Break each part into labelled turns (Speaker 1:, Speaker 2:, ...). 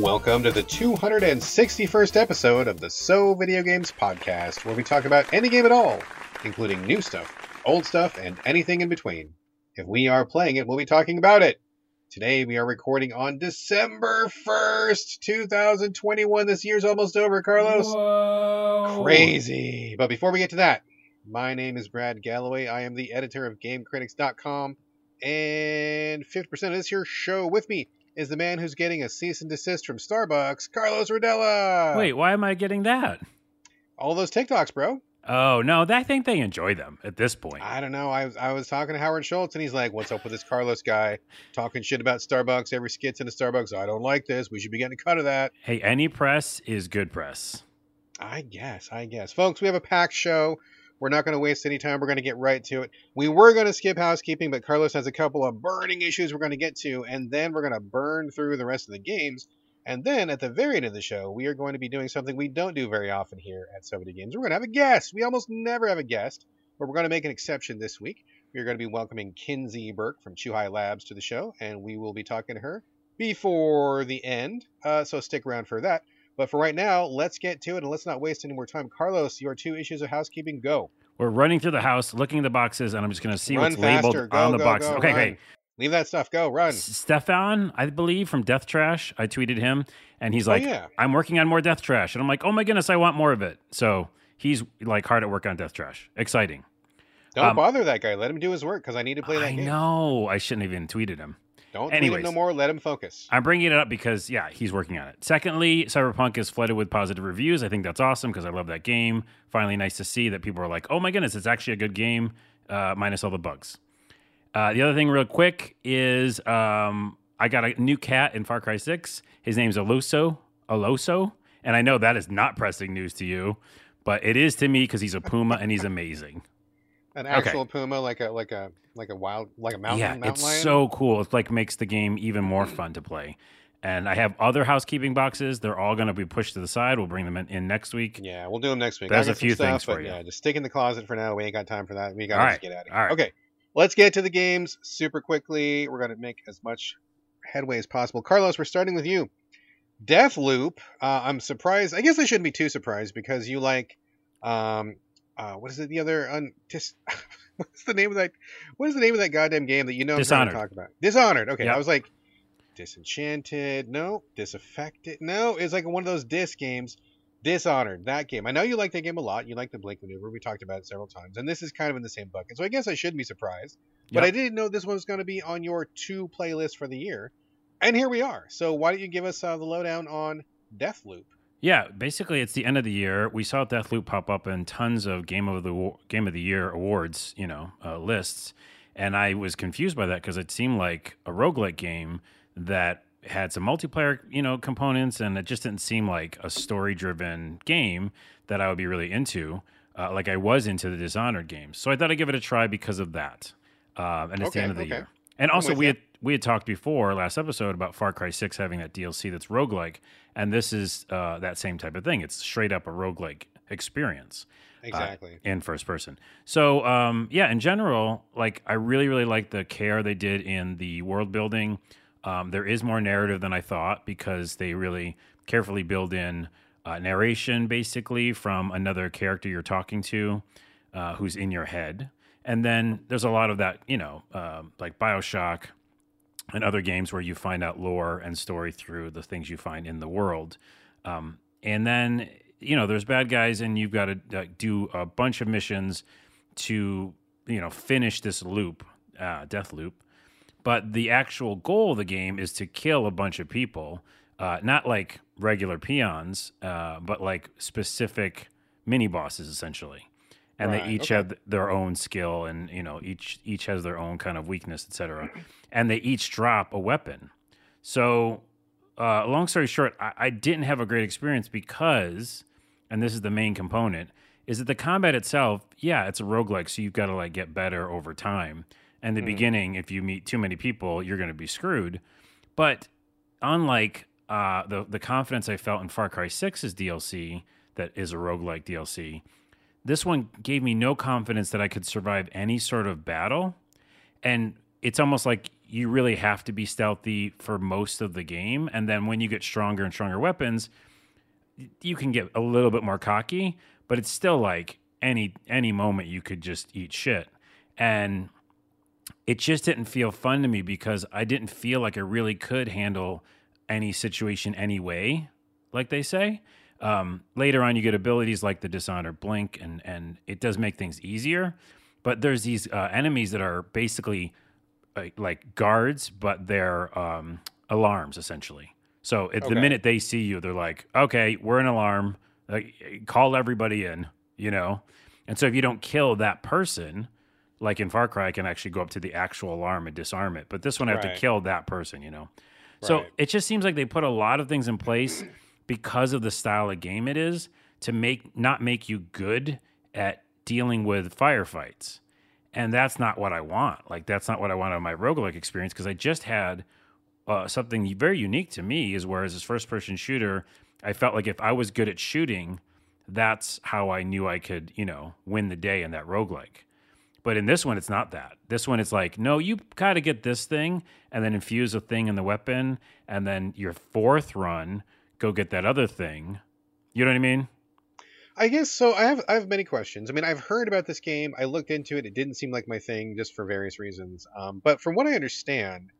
Speaker 1: Welcome to the 261st episode of the So Video Games Podcast, where we talk about any game at all, including new stuff, old stuff, and anything in between. If we are playing it, we'll be talking about it. Today we are recording on December 1st, 2021. This year's almost over, Carlos.
Speaker 2: Whoa.
Speaker 1: Crazy. But before we get to that, my name is Brad Gallaway. I am the editor of GameCritics.com. And 50% of this here show with me is the man who's getting a cease and desist from Starbucks, Carlos Rodella.
Speaker 2: Wait, why am I getting that?
Speaker 1: All those TikToks, bro.
Speaker 2: Oh no, I think they enjoy them at this point.
Speaker 1: I don't know. I was, I was talking to Howard Schultz, and he's like, What's up with this Carlos guy talking shit about Starbucks? Every skit's in a Starbucks. I don't like this. We should be getting a cut of that.
Speaker 2: Hey, any press is good press.
Speaker 1: I guess, I guess. Folks, we have a packed show. We're not going to waste any time. We're going to get right to it. We were going to skip housekeeping, but Carlos has a couple of burning issues we're going to get to, and then we're going to burn through the rest of the games. And then at the very end of the show, we are going to be doing something we don't do very often here at So Many Games. We're going to have a guest. We almost never have a guest, but we're going to make an exception this week. We are going to be welcoming Kinsey Burke from Chuhai Labs to the show, and we will be talking to her before the end. Uh, so stick around for that. But for right now, let's get to it and let's not waste any more time. Carlos, your two issues of housekeeping, go.
Speaker 2: We're running through the house, looking at the boxes, and I'm just going to see
Speaker 1: Run
Speaker 2: what's labeled.
Speaker 1: Go,
Speaker 2: on the
Speaker 1: go,
Speaker 2: boxes.
Speaker 1: go,
Speaker 2: okay,
Speaker 1: run.
Speaker 2: okay.
Speaker 1: Leave that stuff. Go. Run.
Speaker 2: Stefan, I believe from Death Trash, I tweeted him, and he's
Speaker 1: Oh,
Speaker 2: like,
Speaker 1: yeah.
Speaker 2: "I'm working on more Death Trash," and I'm like, "Oh my goodness, I want more of it." So he's like hard at work on Death Trash. Exciting.
Speaker 1: Don't
Speaker 2: Um,
Speaker 1: bother that guy. Let him do his work because I need to play that
Speaker 2: I
Speaker 1: game.
Speaker 2: know. I shouldn't have even tweeted him.
Speaker 1: Don't
Speaker 2: Anyways.
Speaker 1: no more. Let him focus.
Speaker 2: I'm bringing it up because, yeah, he's working on it. Secondly, Cyberpunk is flooded with positive reviews. I think that's awesome because I love that game. Finally, nice to see that people are like, oh my goodness, it's actually a good game, uh, minus all the bugs. Uh, the other thing, real quick, is um, I got a new cat in Far Cry 6. His name's Oluso. Oluso. And I know that is not pressing news to you, but it is to me because he's a puma and he's amazing.
Speaker 1: An
Speaker 2: okay.
Speaker 1: actual puma, like a like a like a wild like a mountain
Speaker 2: yeah,
Speaker 1: mountain
Speaker 2: it's
Speaker 1: lion.
Speaker 2: so cool. It like makes the game even more fun to play. And I have other housekeeping boxes. They're all going to be pushed to the side. We'll bring them in, in next week.
Speaker 1: Yeah, we'll do them next week.
Speaker 2: There's a few
Speaker 1: stuff,
Speaker 2: things for you.
Speaker 1: Yeah, just stick in the closet for now. We ain't got time for that. We got to
Speaker 2: right,
Speaker 1: get out of here.
Speaker 2: all right.
Speaker 1: Okay, let's get to the games super quickly. We're gonna make as much headway as possible. Carlos, we're starting with you. Deathloop. Uh, I'm surprised. I guess I shouldn't be too surprised because you like, um, uh, what is it? The other un dis. What's the name of that? What is the name of that goddamn game that you know I'm trying to talk about? Dishonored. Okay,
Speaker 2: Yep.
Speaker 1: I was like, Disenchanted. No, Disaffected. No, it's like one of those disc games. Dishonored. That game. I know you like that game a lot. You like the Blink maneuver. We talked about it several times, and this is kind of in the same bucket. So I guess I shouldn't be surprised. But
Speaker 2: Yep.
Speaker 1: I didn't know this one was going to be on your two playlists for the year, and here we are. So why don't you give us uh, the lowdown on Deathloop?
Speaker 2: Yeah, basically, it's the end of the year. We saw Deathloop pop up in tons of game of the game of the year awards, you know, uh, lists, and I was confused by that because it seemed like a roguelike game that had some multiplayer, you know, components, and it just didn't seem like a story-driven game that I would be really into, uh, like I was into the Dishonored games. So I thought I'd give it a try because of that. Uh, and it's
Speaker 1: Okay,
Speaker 2: the end of the
Speaker 1: okay.
Speaker 2: year. And also, we had we had talked before last episode about Far Cry 6 having that DLC that's roguelike, and this is uh, that same type of thing. It's straight up a roguelike experience
Speaker 1: Exactly.
Speaker 2: in first person. So, um, yeah, in general, like I really, really like the care they did in the world building. Um, there is more narrative than I thought because they really carefully build in uh, narration, basically from another character you're talking to, uh, who's in your head. And then there's a lot of that, you know, um like Bioshock and other games where you find out lore and story through the things you find in the world. Um, and then, you know, there's bad guys, and you've got to uh, do a bunch of missions to, you know, finish this loop, uh, death loop. But the actual goal of the game is to kill a bunch of people, uh, not like regular peons, uh, but like specific mini bosses, essentially. And
Speaker 1: Right,
Speaker 2: they each
Speaker 1: okay.
Speaker 2: have their own skill, and you know, each each has their own kind of weakness, etc. And they each drop a weapon. So, uh, long story short, I, I didn't have a great experience because, and this is the main component, is that the combat itself, yeah, it's a roguelike, so you've got to like get better over time. And the beginning, if you meet too many people, you're going to be screwed. But unlike uh, the the confidence I felt in Far Cry 6's DLC, that is a roguelike DLC, this one gave me no confidence that I could survive any sort of battle. And it's almost like you really have to be stealthy for most of the game. And then when you get stronger and stronger weapons, you can get a little bit more cocky, but it's still like any any moment you could just eat shit. And it just didn't feel fun to me because I didn't feel like I really could handle any situation anyway, like they say. Um, later on, you get abilities like the Dishonored Blink, and and it does make things easier. But there's these uh, enemies that are basically like, like guards, but they're um, alarms essentially. So at
Speaker 1: Okay.
Speaker 2: the minute they see you, they're like, "Okay, we're an alarm. Like, call everybody in." You know, and so if you don't kill that person, like in Far Cry, I can actually go up to the actual alarm and disarm it. But this one, I have
Speaker 1: Right.
Speaker 2: to kill that person. You know, so it just seems like they put a lot of things in place because of the style of game it is to make not make you good at dealing with firefights. And that's not what I want. Like that's not what I want of my roguelike experience because I just had uh, something very unique to me is whereas this first person shooter, I felt like if I was good at shooting, that's how I knew I could, you know, win the day in that roguelike. But in this one, it's not that. This one, it's like, no, you got to get this thing and then infuse a thing in the weapon. And then your fourth run, go get that other thing. You know what I mean?
Speaker 1: I guess so. I have I have many questions. I mean, I've heard about this game. I looked into it. It didn't seem like my thing, just for various reasons. Um, but from what I understand,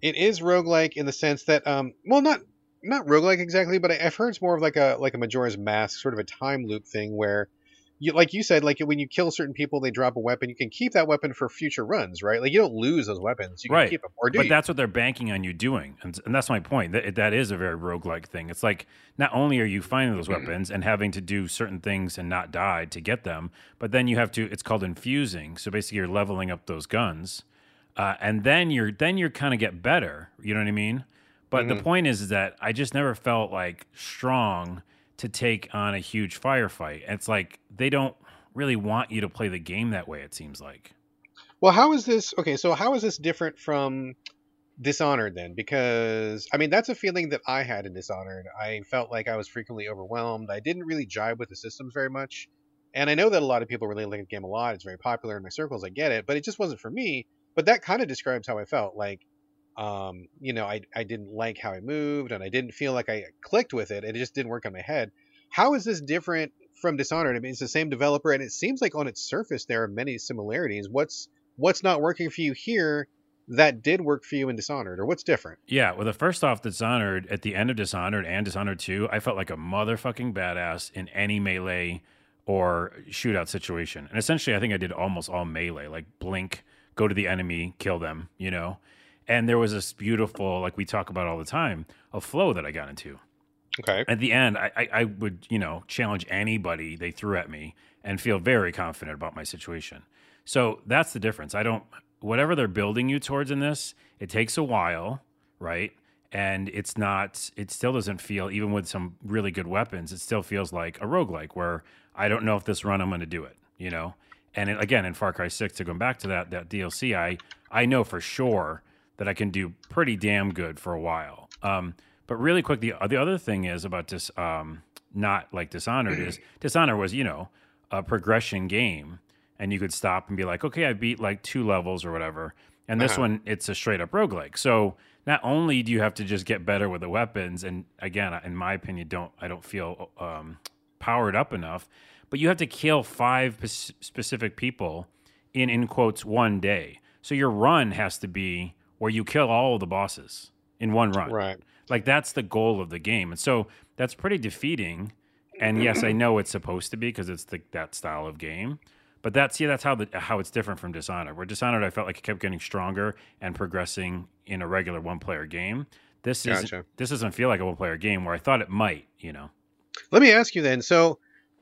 Speaker 1: it is roguelike in the sense that, um, well, not not roguelike exactly, but I, I've heard it's more of like a like a Majora's Mask, sort of a time loop thing where. You, like you said, like when you kill certain people, they drop a weapon. You can keep that weapon for future runs, right? Like you don't lose those weapons. You can
Speaker 2: Right.
Speaker 1: keep them, or do
Speaker 2: but
Speaker 1: you?
Speaker 2: that's what they're banking on you doing. And, and that's my point. That, that is a very roguelike thing. It's like not only are you finding those weapons and having to do certain things and not die to get them, but then you have to, it's called infusing. So basically you're leveling up those guns. Uh, and then you're, then you're kind of get better. You know what I mean? But the point is, is that I just never felt like strong to take on a huge firefight. It's like they don't really want you to play the game that way, it seems like.
Speaker 1: Well, how is this? Okay, so how is this different from Dishonored then? Because I mean, that's a feeling that I had in Dishonored. I felt like I was frequently overwhelmed. I didn't really jive with the systems very much, and I know that a lot of people really like the game a lot. It's very popular in my circles. I get it, but it just wasn't for me. But that kind of describes how I felt. Like, um, you know, I I didn't like how I moved, and I didn't feel like I clicked with it. It just didn't work on my head. How is this different from Dishonored? I mean, it's the same developer, and it seems like on its surface there are many similarities. What's what's not working for you here that did work for you in Dishonored, or what's different?
Speaker 2: Yeah, well, the first off, Dishonored at the end of Dishonored and Dishonored Two, I felt like a motherfucking badass in any melee or shootout situation. And essentially, I think I did almost all melee, like blink, go to the enemy, kill them, you know. And there was this beautiful, like we talk about all the time, a flow that I got into.
Speaker 1: Okay.
Speaker 2: At the end, I, I, I would, you know, challenge anybody they threw at me and feel very confident about my situation. So that's the difference. I don't, whatever they're building you towards in this, it takes a while, right? And it's not, it still doesn't feel, even with some really good weapons, it still feels like a roguelike where I don't know if this run I'm going to do it, you know? And it, again, in Far Cry 6, to go back to that, that DLC, I, I know for sure that I can do pretty damn good for a while. Um, but really quick, the the other thing is about this, um, not like Dishonored is Dishonored was you know a progression game, and you could stop and be like, okay, I beat like two levels or whatever, and this
Speaker 1: Uh-huh.
Speaker 2: one it's a straight up roguelike. So not only do you have to just get better with the weapons, and again, in my opinion, don't I don't feel um, powered up enough, but you have to kill five pes- specific people in in quotes one day. So your run has to be where you kill all of the bosses in one run.
Speaker 1: Right.
Speaker 2: Like that's the goal of the game, and so that's pretty defeating. And yes, I know it's supposed to be because it's the, that style of game. But that's yeah, that's how the how it's different from Dishonored. Where Dishonored, I felt like it kept getting stronger and progressing in a regular one player game. This is
Speaker 1: Gotcha.
Speaker 2: this doesn't feel like a one player game where I thought it might. You know,
Speaker 1: Let me ask you then. So,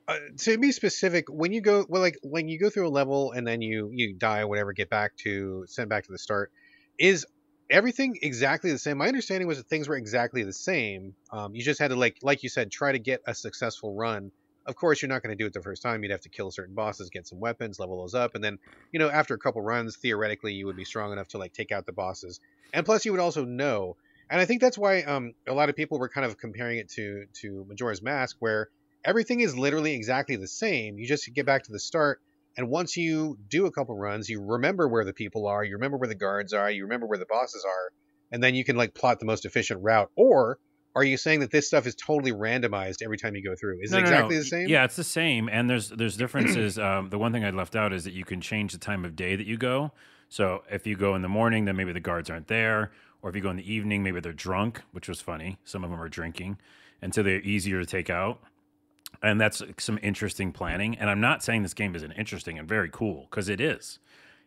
Speaker 1: uh, to be specific, when you go, well, like when you go through a level and then you you die or whatever, get back to send back to the start, is everything exactly the same? My understanding was that things were exactly the same. Um, you just had to like like you said, try to get a successful run. Of course, you're not going to do it the first time. You'd have to kill certain bosses, get some weapons, level those up, and then you know after a couple runs, theoretically, you would be strong enough to like take out the bosses. And plus, you would also know. And I think that's why um, a lot of people were kind of comparing it to to Majora's Mask, where everything is literally exactly the same. You just get back to the start, And once you do a couple runs, you remember where the people are, you remember where the guards are, you remember where the bosses are, and then you can like plot the most efficient route. Or are you saying that this stuff is totally randomized every time you go through? Is
Speaker 2: No,
Speaker 1: it
Speaker 2: no,
Speaker 1: exactly
Speaker 2: no.
Speaker 1: the same?
Speaker 2: Yeah, it's the same, and there's there's differences. um, the one thing I left out is that you can change the time of day that you go. So if you go in the morning, then maybe the guards aren't there, or if you go in the evening, maybe they're drunk, which was funny. Some of them are drinking, and so they're easier to take out. And that's some interesting planning. And I'm not saying this game isn't interesting and very cool because it is.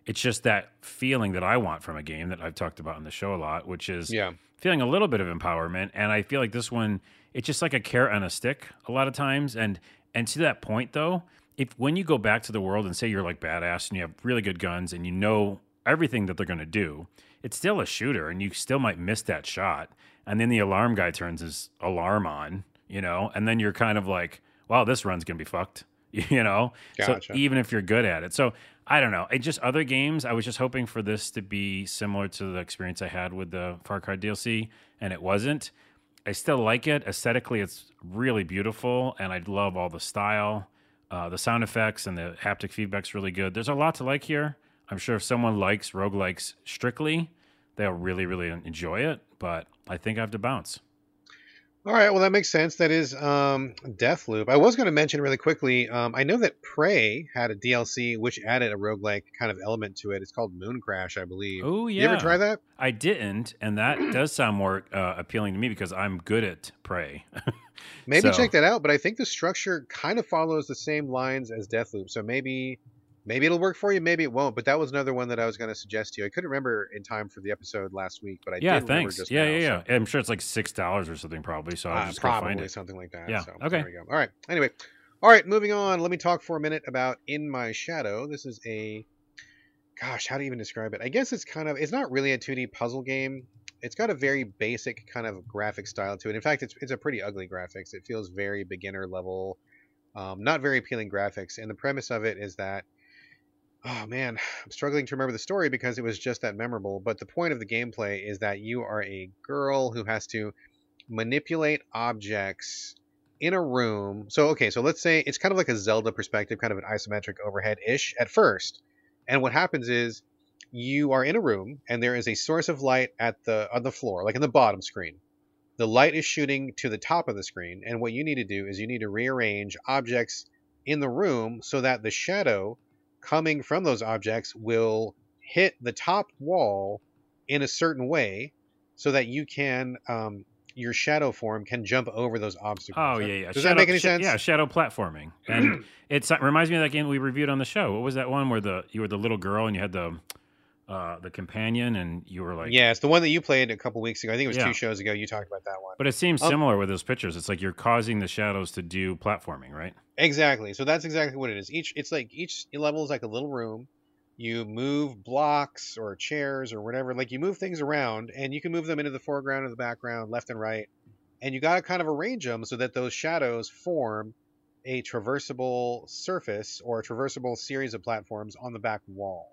Speaker 2: It's just that feeling that I want from a game that I've talked about on the show a lot, which is
Speaker 1: Yeah.
Speaker 2: feeling a little bit of empowerment and i feel like this one it's just like a carrot on a stick a lot of times and and to that point though if when you go back to the world and say you're like badass and you have really good guns and you know everything that they're going to do it's still a shooter and you still might miss that shot and then the alarm guy turns his alarm on you know and then you're kind of like wow this run's going to be fucked you know?
Speaker 1: Gotcha.
Speaker 2: so even if you're good at it. So i don't know it just other games i was just hoping for this to be similar to the experience i had with the far cry dlc and it wasn't. I still like it. Aesthetically it's really beautiful and i love all the style. Uh, the sound effects and the haptic feedback's really good. There's a lot to like here. I'm sure if someone likes roguelikes strictly they'll really really enjoy it but i think i have to bounce
Speaker 1: All right, well that makes sense. That is um, Deathloop. I was going to mention really quickly. Um, I know that Prey had a DLC which added a roguelike kind of element to it. It's called Mooncrash, I believe.
Speaker 2: oh yeah
Speaker 1: You ever try that?
Speaker 2: I didn't, and that does sound more uh, appealing to me because I'm good at prey.
Speaker 1: Maybe
Speaker 2: So-
Speaker 1: check that out. But I think the structure kind of follows the same lines as Deathloop. So maybe maybe it'll work for you. Maybe it won't. But that was another one that I was going to suggest to you. I couldn't remember in time for the episode last week, but I
Speaker 2: yeah,
Speaker 1: did remember
Speaker 2: thanks.
Speaker 1: just
Speaker 2: Yeah,
Speaker 1: now,
Speaker 2: yeah,
Speaker 1: so-
Speaker 2: yeah. I'm sure it's like six dollars or something, probably. So I'll
Speaker 1: Uh,
Speaker 2: just go find
Speaker 1: probably
Speaker 2: it.
Speaker 1: something like that.
Speaker 2: Yeah,
Speaker 1: So,
Speaker 2: okay.
Speaker 1: There we go. All right. Anyway, all right. Moving on. Let me talk for a minute about In My Shadow. This is a, gosh, how do you even describe it? I guess it's kind of. It's not really a 2D puzzle game. It's got a very basic kind of graphic style to it. In fact, it's it's a pretty ugly graphics. It feels very beginner level, um, not very appealing graphics. And the premise of it is that. Oh man, I'm struggling to remember the story because it was just that memorable. But the point of the gameplay is that you are a girl who has to manipulate objects in a room. So okay, so let's say it's kind of like a Zelda perspective, kind of an isometric overhead ish at first. And what happens is you are in a room and there is a source of light at the on the floor, like in the bottom screen. The light is shooting to the top of the screen, and what you need to do is you need to rearrange objects in the room so that the shadow coming from those objects will hit the top wall in a certain way so that you can um, your shadow form can jump over those obstacles.
Speaker 2: Oh yeah, yeah.
Speaker 1: Does
Speaker 2: Shadow-
Speaker 1: that make any sense?
Speaker 2: Yeah, shadow platforming, and it reminds me of that game we reviewed on the show. What was that one where the you were the little girl and you had the uh, the companion and you were like,
Speaker 1: yeah, it's the one that you played a couple weeks ago. I think it was
Speaker 2: Yeah.
Speaker 1: two shows ago. You talked about that one.
Speaker 2: But it seems
Speaker 1: Um,
Speaker 2: similar with those pictures. It's like you're causing the shadows to do platforming, right?
Speaker 1: Exactly. So that's exactly what it is. Each it's like each level is like a little room. You move blocks or chairs or whatever. Like you move things around, and you can move them into the foreground or the background, left and right. And you got to kind of arrange them so that those shadows form a traversable surface or a traversable series of platforms on the back wall.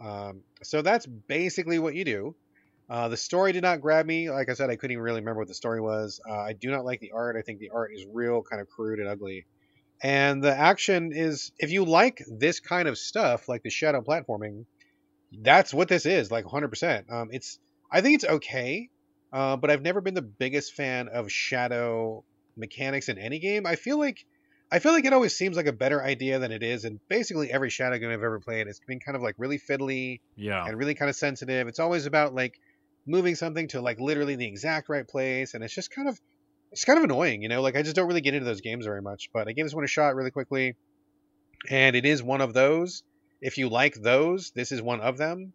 Speaker 1: Um, so that's basically what you do. Uh, the story did not grab me. Like I said, I couldn't even really remember what the story was. Uh, I do not like the art. I think the art is real kind of crude and ugly. And the action is, if you like this kind of stuff, like the shadow platforming, that's what this is, like 100%. Um, it's, I think it's okay, uh, but I've never been the biggest fan of shadow mechanics in any game. I feel like, I feel like it always seems like a better idea than it is, and basically every shadow game I've ever played has been kind of like really fiddly
Speaker 2: Yeah.
Speaker 1: and really kind of sensitive. It's always about like moving something to like literally the exact right place, and it's just kind of it's kind of annoying, you know. Like I just don't really get into those games very much. But I gave this one a shot really quickly, and it is one of those. If you like those, this is one of them,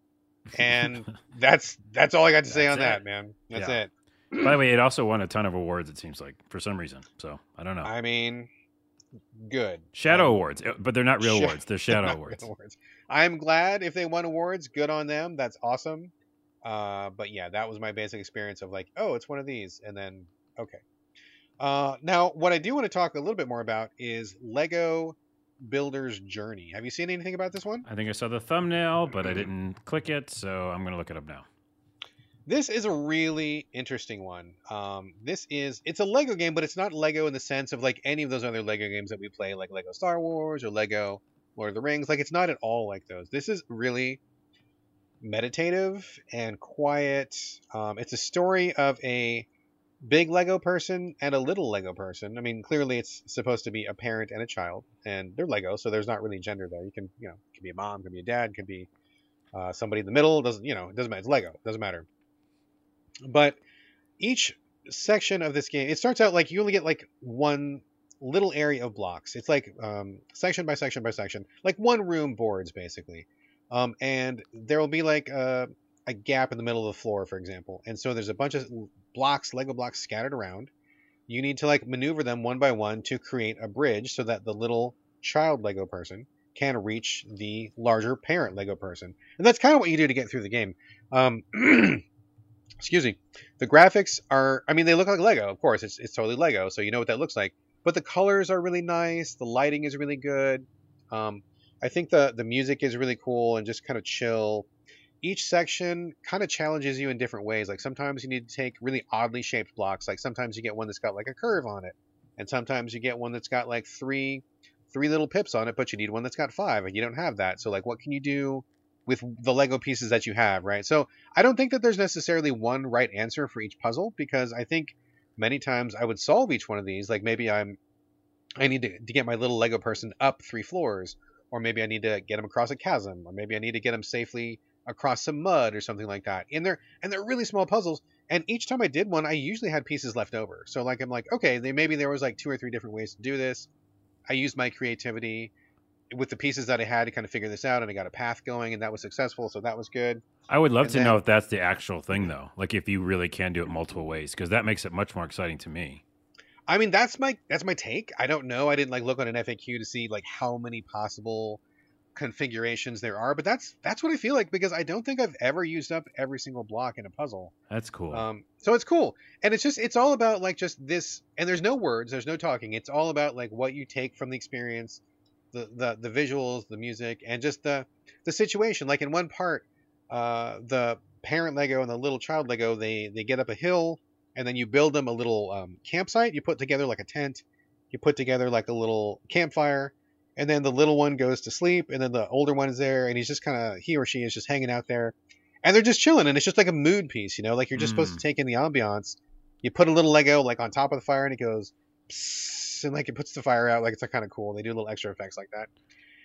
Speaker 1: and that's that's all I got to say on that, man. That's
Speaker 2: Yeah.
Speaker 1: it.
Speaker 2: By the way, it also won a ton of awards. It seems like for some reason. So I don't know.
Speaker 1: I mean, good
Speaker 2: Shadow
Speaker 1: Um,
Speaker 2: awards, uh, but they're not real
Speaker 1: Sha-
Speaker 2: awards. They're shadow
Speaker 1: not
Speaker 2: awards.
Speaker 1: awards. I'm glad if they won awards. Good on them. That's awesome. Uh, but yeah, that was my basic experience of like, oh, it's one of these, and then okay. Uh, now, what I do want to talk a little bit more about is Lego Builder's Journey. Have you seen anything about this one?
Speaker 2: I think I saw the thumbnail, but I didn't click it, so I'm gonna look it up now.
Speaker 1: This is a really interesting one. Um, this is it's a Lego game, but it's not Lego in the sense of like any of those other Lego games that we play, like Lego Star Wars or Lego Lord of the Rings. Like it's not at all like those. This is really meditative and quiet. Um, it's a story of a big Lego person and a little Lego person. I mean, clearly it's supposed to be a parent and a child, and they're Lego, so there's not really gender there. You can, you know, it can be a mom, can be a dad, can be uh, somebody in the middle. Doesn't, you know, it doesn't matter. It's Lego. It doesn't matter. But each section of this game, it starts out like you only get like one little area of blocks. It's like um, section by section by section, like one room boards basically. Um, and there will be like a, a gap in the middle of the floor, for example. And so there's a bunch of blocks, Lego blocks scattered around. You need to like maneuver them one by one to create a bridge so that the little child Lego person can reach the larger parent Lego person. And that's kind of what you do to get through the game. Um, excuse me. The graphics are, I mean, they look like Lego, of course. It's, it's totally Lego, so you know what that looks like. But the colors are really nice. The lighting is really good. Um, I think the, the music is really cool and just kind of chill. Each section kind of challenges you in different ways. Like sometimes you need to take really oddly shaped blocks. Like sometimes you get one that's got like a curve on it. And sometimes you get one that's got like three three little pips on it, but you need one that's got five, and you don't have that. So like, what can you do with the Lego pieces that you have, right? So I don't think that there's necessarily one right answer for each puzzle because I think many times I would solve each one of these. Like maybe I'm I need to, to get my little Lego person up three floors, or maybe I need to get him across a chasm, or maybe I need to get him safely across some mud or something like that. And they're and they're really small puzzles. And each time I did one, I usually had pieces left over. So like I'm like, okay, they, maybe there was like two or three different ways to do this. I used my creativity with the pieces that I had to kind of figure this out, and I got a path going, and that was successful. So that was good.
Speaker 2: I would love
Speaker 1: And
Speaker 2: to
Speaker 1: then-
Speaker 2: know if that's the actual thing, though. Like if you really can do it multiple ways, because that makes it much more exciting to me.
Speaker 1: I mean, that's my that's my take. I don't know. I didn't like look on an FAQ to see like how many possible configurations there are, but that's that's what I feel like because I don't think I've ever used up every single block in a puzzle.
Speaker 2: That's cool.
Speaker 1: Um, so it's cool, and it's just it's all about like just this, and there's no words, there's no talking. It's all about like what you take from the experience, the the the visuals, the music, and just the the situation. Like in one part, uh, the parent Lego and the little child Lego they they get up a hill, and then you build them a little um, campsite. You put together like a tent, you put together like a little campfire. And then the little one goes to sleep, and then the older one is there, and he's just kind of he or she is just hanging out there, and they're just chilling and it's just like a mood piece you know like you're just supposed to take in the ambiance you put a little lego like on top of the fire and it goes and like it puts the fire out like it's kind of cool they do little extra effects like that.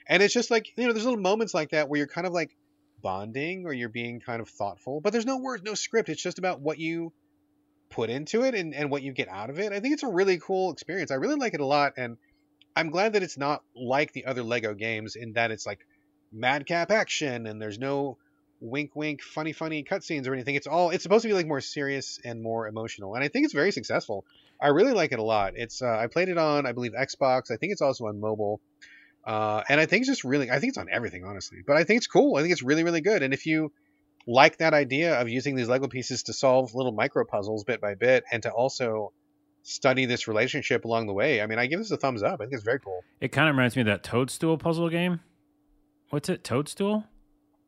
Speaker 1: And it's just like you know there's little moments like that where you're kind of like bonding or you're being kind of thoughtful but there's no words no script it's just about what you put into it and, and what you get out of it. I think it's a really cool experience. I really like it a lot and i'm glad that it's not like the other lego games in that it's like madcap action and there's no wink wink funny funny cutscenes or anything. It's all it's supposed to be like more serious and more emotional and i think it's very successful. I really like it a lot. It's uh, i played it on i believe xbox. I think it's also on mobile. Uh, and i think it's just really i think it's on everything honestly. But i think it's cool. I think it's really really good. And if you like that idea of using these lego pieces to solve little micro puzzles bit by bit and to also study this relationship along the way i mean i give this a thumbs up. I think it's very cool.
Speaker 2: It kind of reminds me of that Toadstool puzzle game. What's it? Toadstool?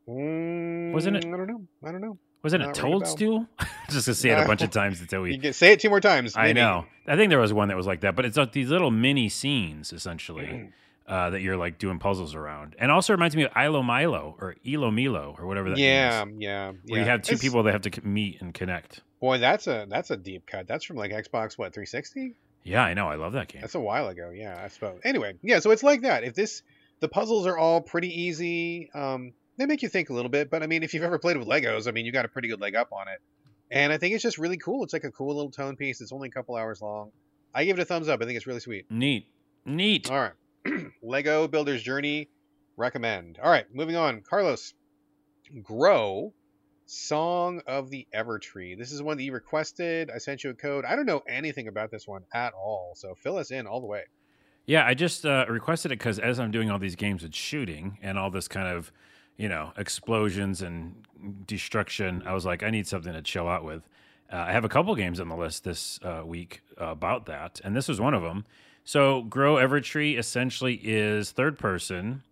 Speaker 1: Mm,
Speaker 2: Wasn't it-
Speaker 1: i don't know i don't know
Speaker 2: Was it a
Speaker 1: Not ringing a bell.
Speaker 2: Toadstool? Just to say it a bunch of times until
Speaker 1: you
Speaker 2: we.
Speaker 1: can say it two more times
Speaker 2: I know. I think there was one that was like that, but it's like these little mini scenes essentially uh, that you're like doing puzzles around, and also reminds me of Ilomilo or Ilomilo or whatever that.
Speaker 1: yeah,
Speaker 2: is,
Speaker 1: yeah,
Speaker 2: where
Speaker 1: yeah.
Speaker 2: you have two
Speaker 1: It's-
Speaker 2: people that have to meet and connect.
Speaker 1: Boy, that's a that's a deep cut. That's from like Xbox what 360.
Speaker 2: Yeah, I know. I love that game.
Speaker 1: That's a while ago. Yeah, I suppose. Anyway, yeah. So it's like that. If this the puzzles are all pretty easy. Um, they make you think a little bit, but I mean, if you've ever played with Legos, I mean, you got a pretty good leg up on it. And I think it's just really cool. It's like a cool little tone piece. It's only a couple hours long. I give it a thumbs up. I think it's really sweet.
Speaker 2: Neat, neat.
Speaker 1: All right. Lego Builder's Journey, recommend. All right, moving on. Carlos, Grow, Song of the Evertree. This is one that you requested. I sent you a code. I don't know anything about this one at all, so fill us in all the way.
Speaker 2: Yeah, I just uh, requested it because as I'm doing all these games with shooting and all this kind of, you know, explosions and destruction, I was like, I need something to chill out with. Uh, I have a couple games on the list this uh, week about that, and this was one of them. So, Grow Evertree essentially is third person,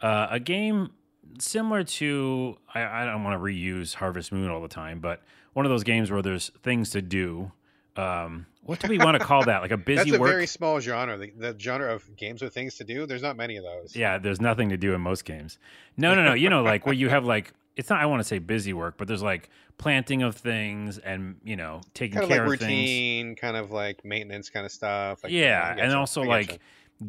Speaker 2: uh, a game similar to I, I don't want to reuse Harvest Moon all the time, but one of those games where there's things to do um, what do we want to call that? Like a busy work
Speaker 1: That's a
Speaker 2: work.
Speaker 1: very small genre. The, the genre of games with things to do. There's not many of those.
Speaker 2: Yeah, there's nothing to do in most games. No, no, no. You know, like where you have like it's not. I want to say busy work, but there's like planting of things and you know taking
Speaker 1: kind of
Speaker 2: care
Speaker 1: like
Speaker 2: of things.
Speaker 1: routine, kind of like maintenance kind of stuff. Like,
Speaker 2: yeah, and
Speaker 1: getcha,
Speaker 2: also like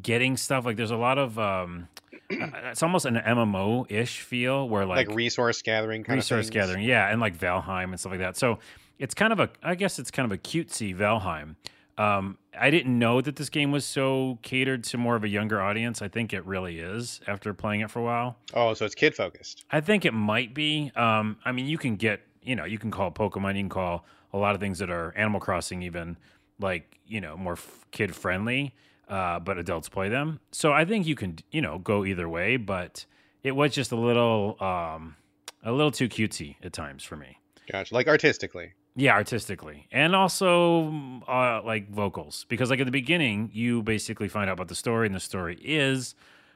Speaker 2: getting stuff. Like there's a lot of um, uh, it's almost an MMO ish feel where
Speaker 1: like,
Speaker 2: like,
Speaker 1: resource gathering kind
Speaker 2: resource
Speaker 1: of things.
Speaker 2: gathering. Yeah, and like Valheim and stuff like that. So it's kind of a. I guess it's kind of a cutesy Valheim. Um, I didn't know that this game was so catered to more of a younger audience. I think it really is after playing it for a while.
Speaker 1: Oh, so it's kid focused.
Speaker 2: I think it might be. Um, I mean, you can get, you know, you can call Pokemon, you can call a lot of things that are Animal Crossing, even like, you know, more f- kid friendly, uh, but adults play them. So I think you can, you know, go either way, but it was just a little, um, a little too cutesy at times for me.
Speaker 1: Gotcha. Like artistically.
Speaker 2: Yeah, artistically, and also mm, uh, like vocals, because like at the beginning, you basically find out about the story, and the story is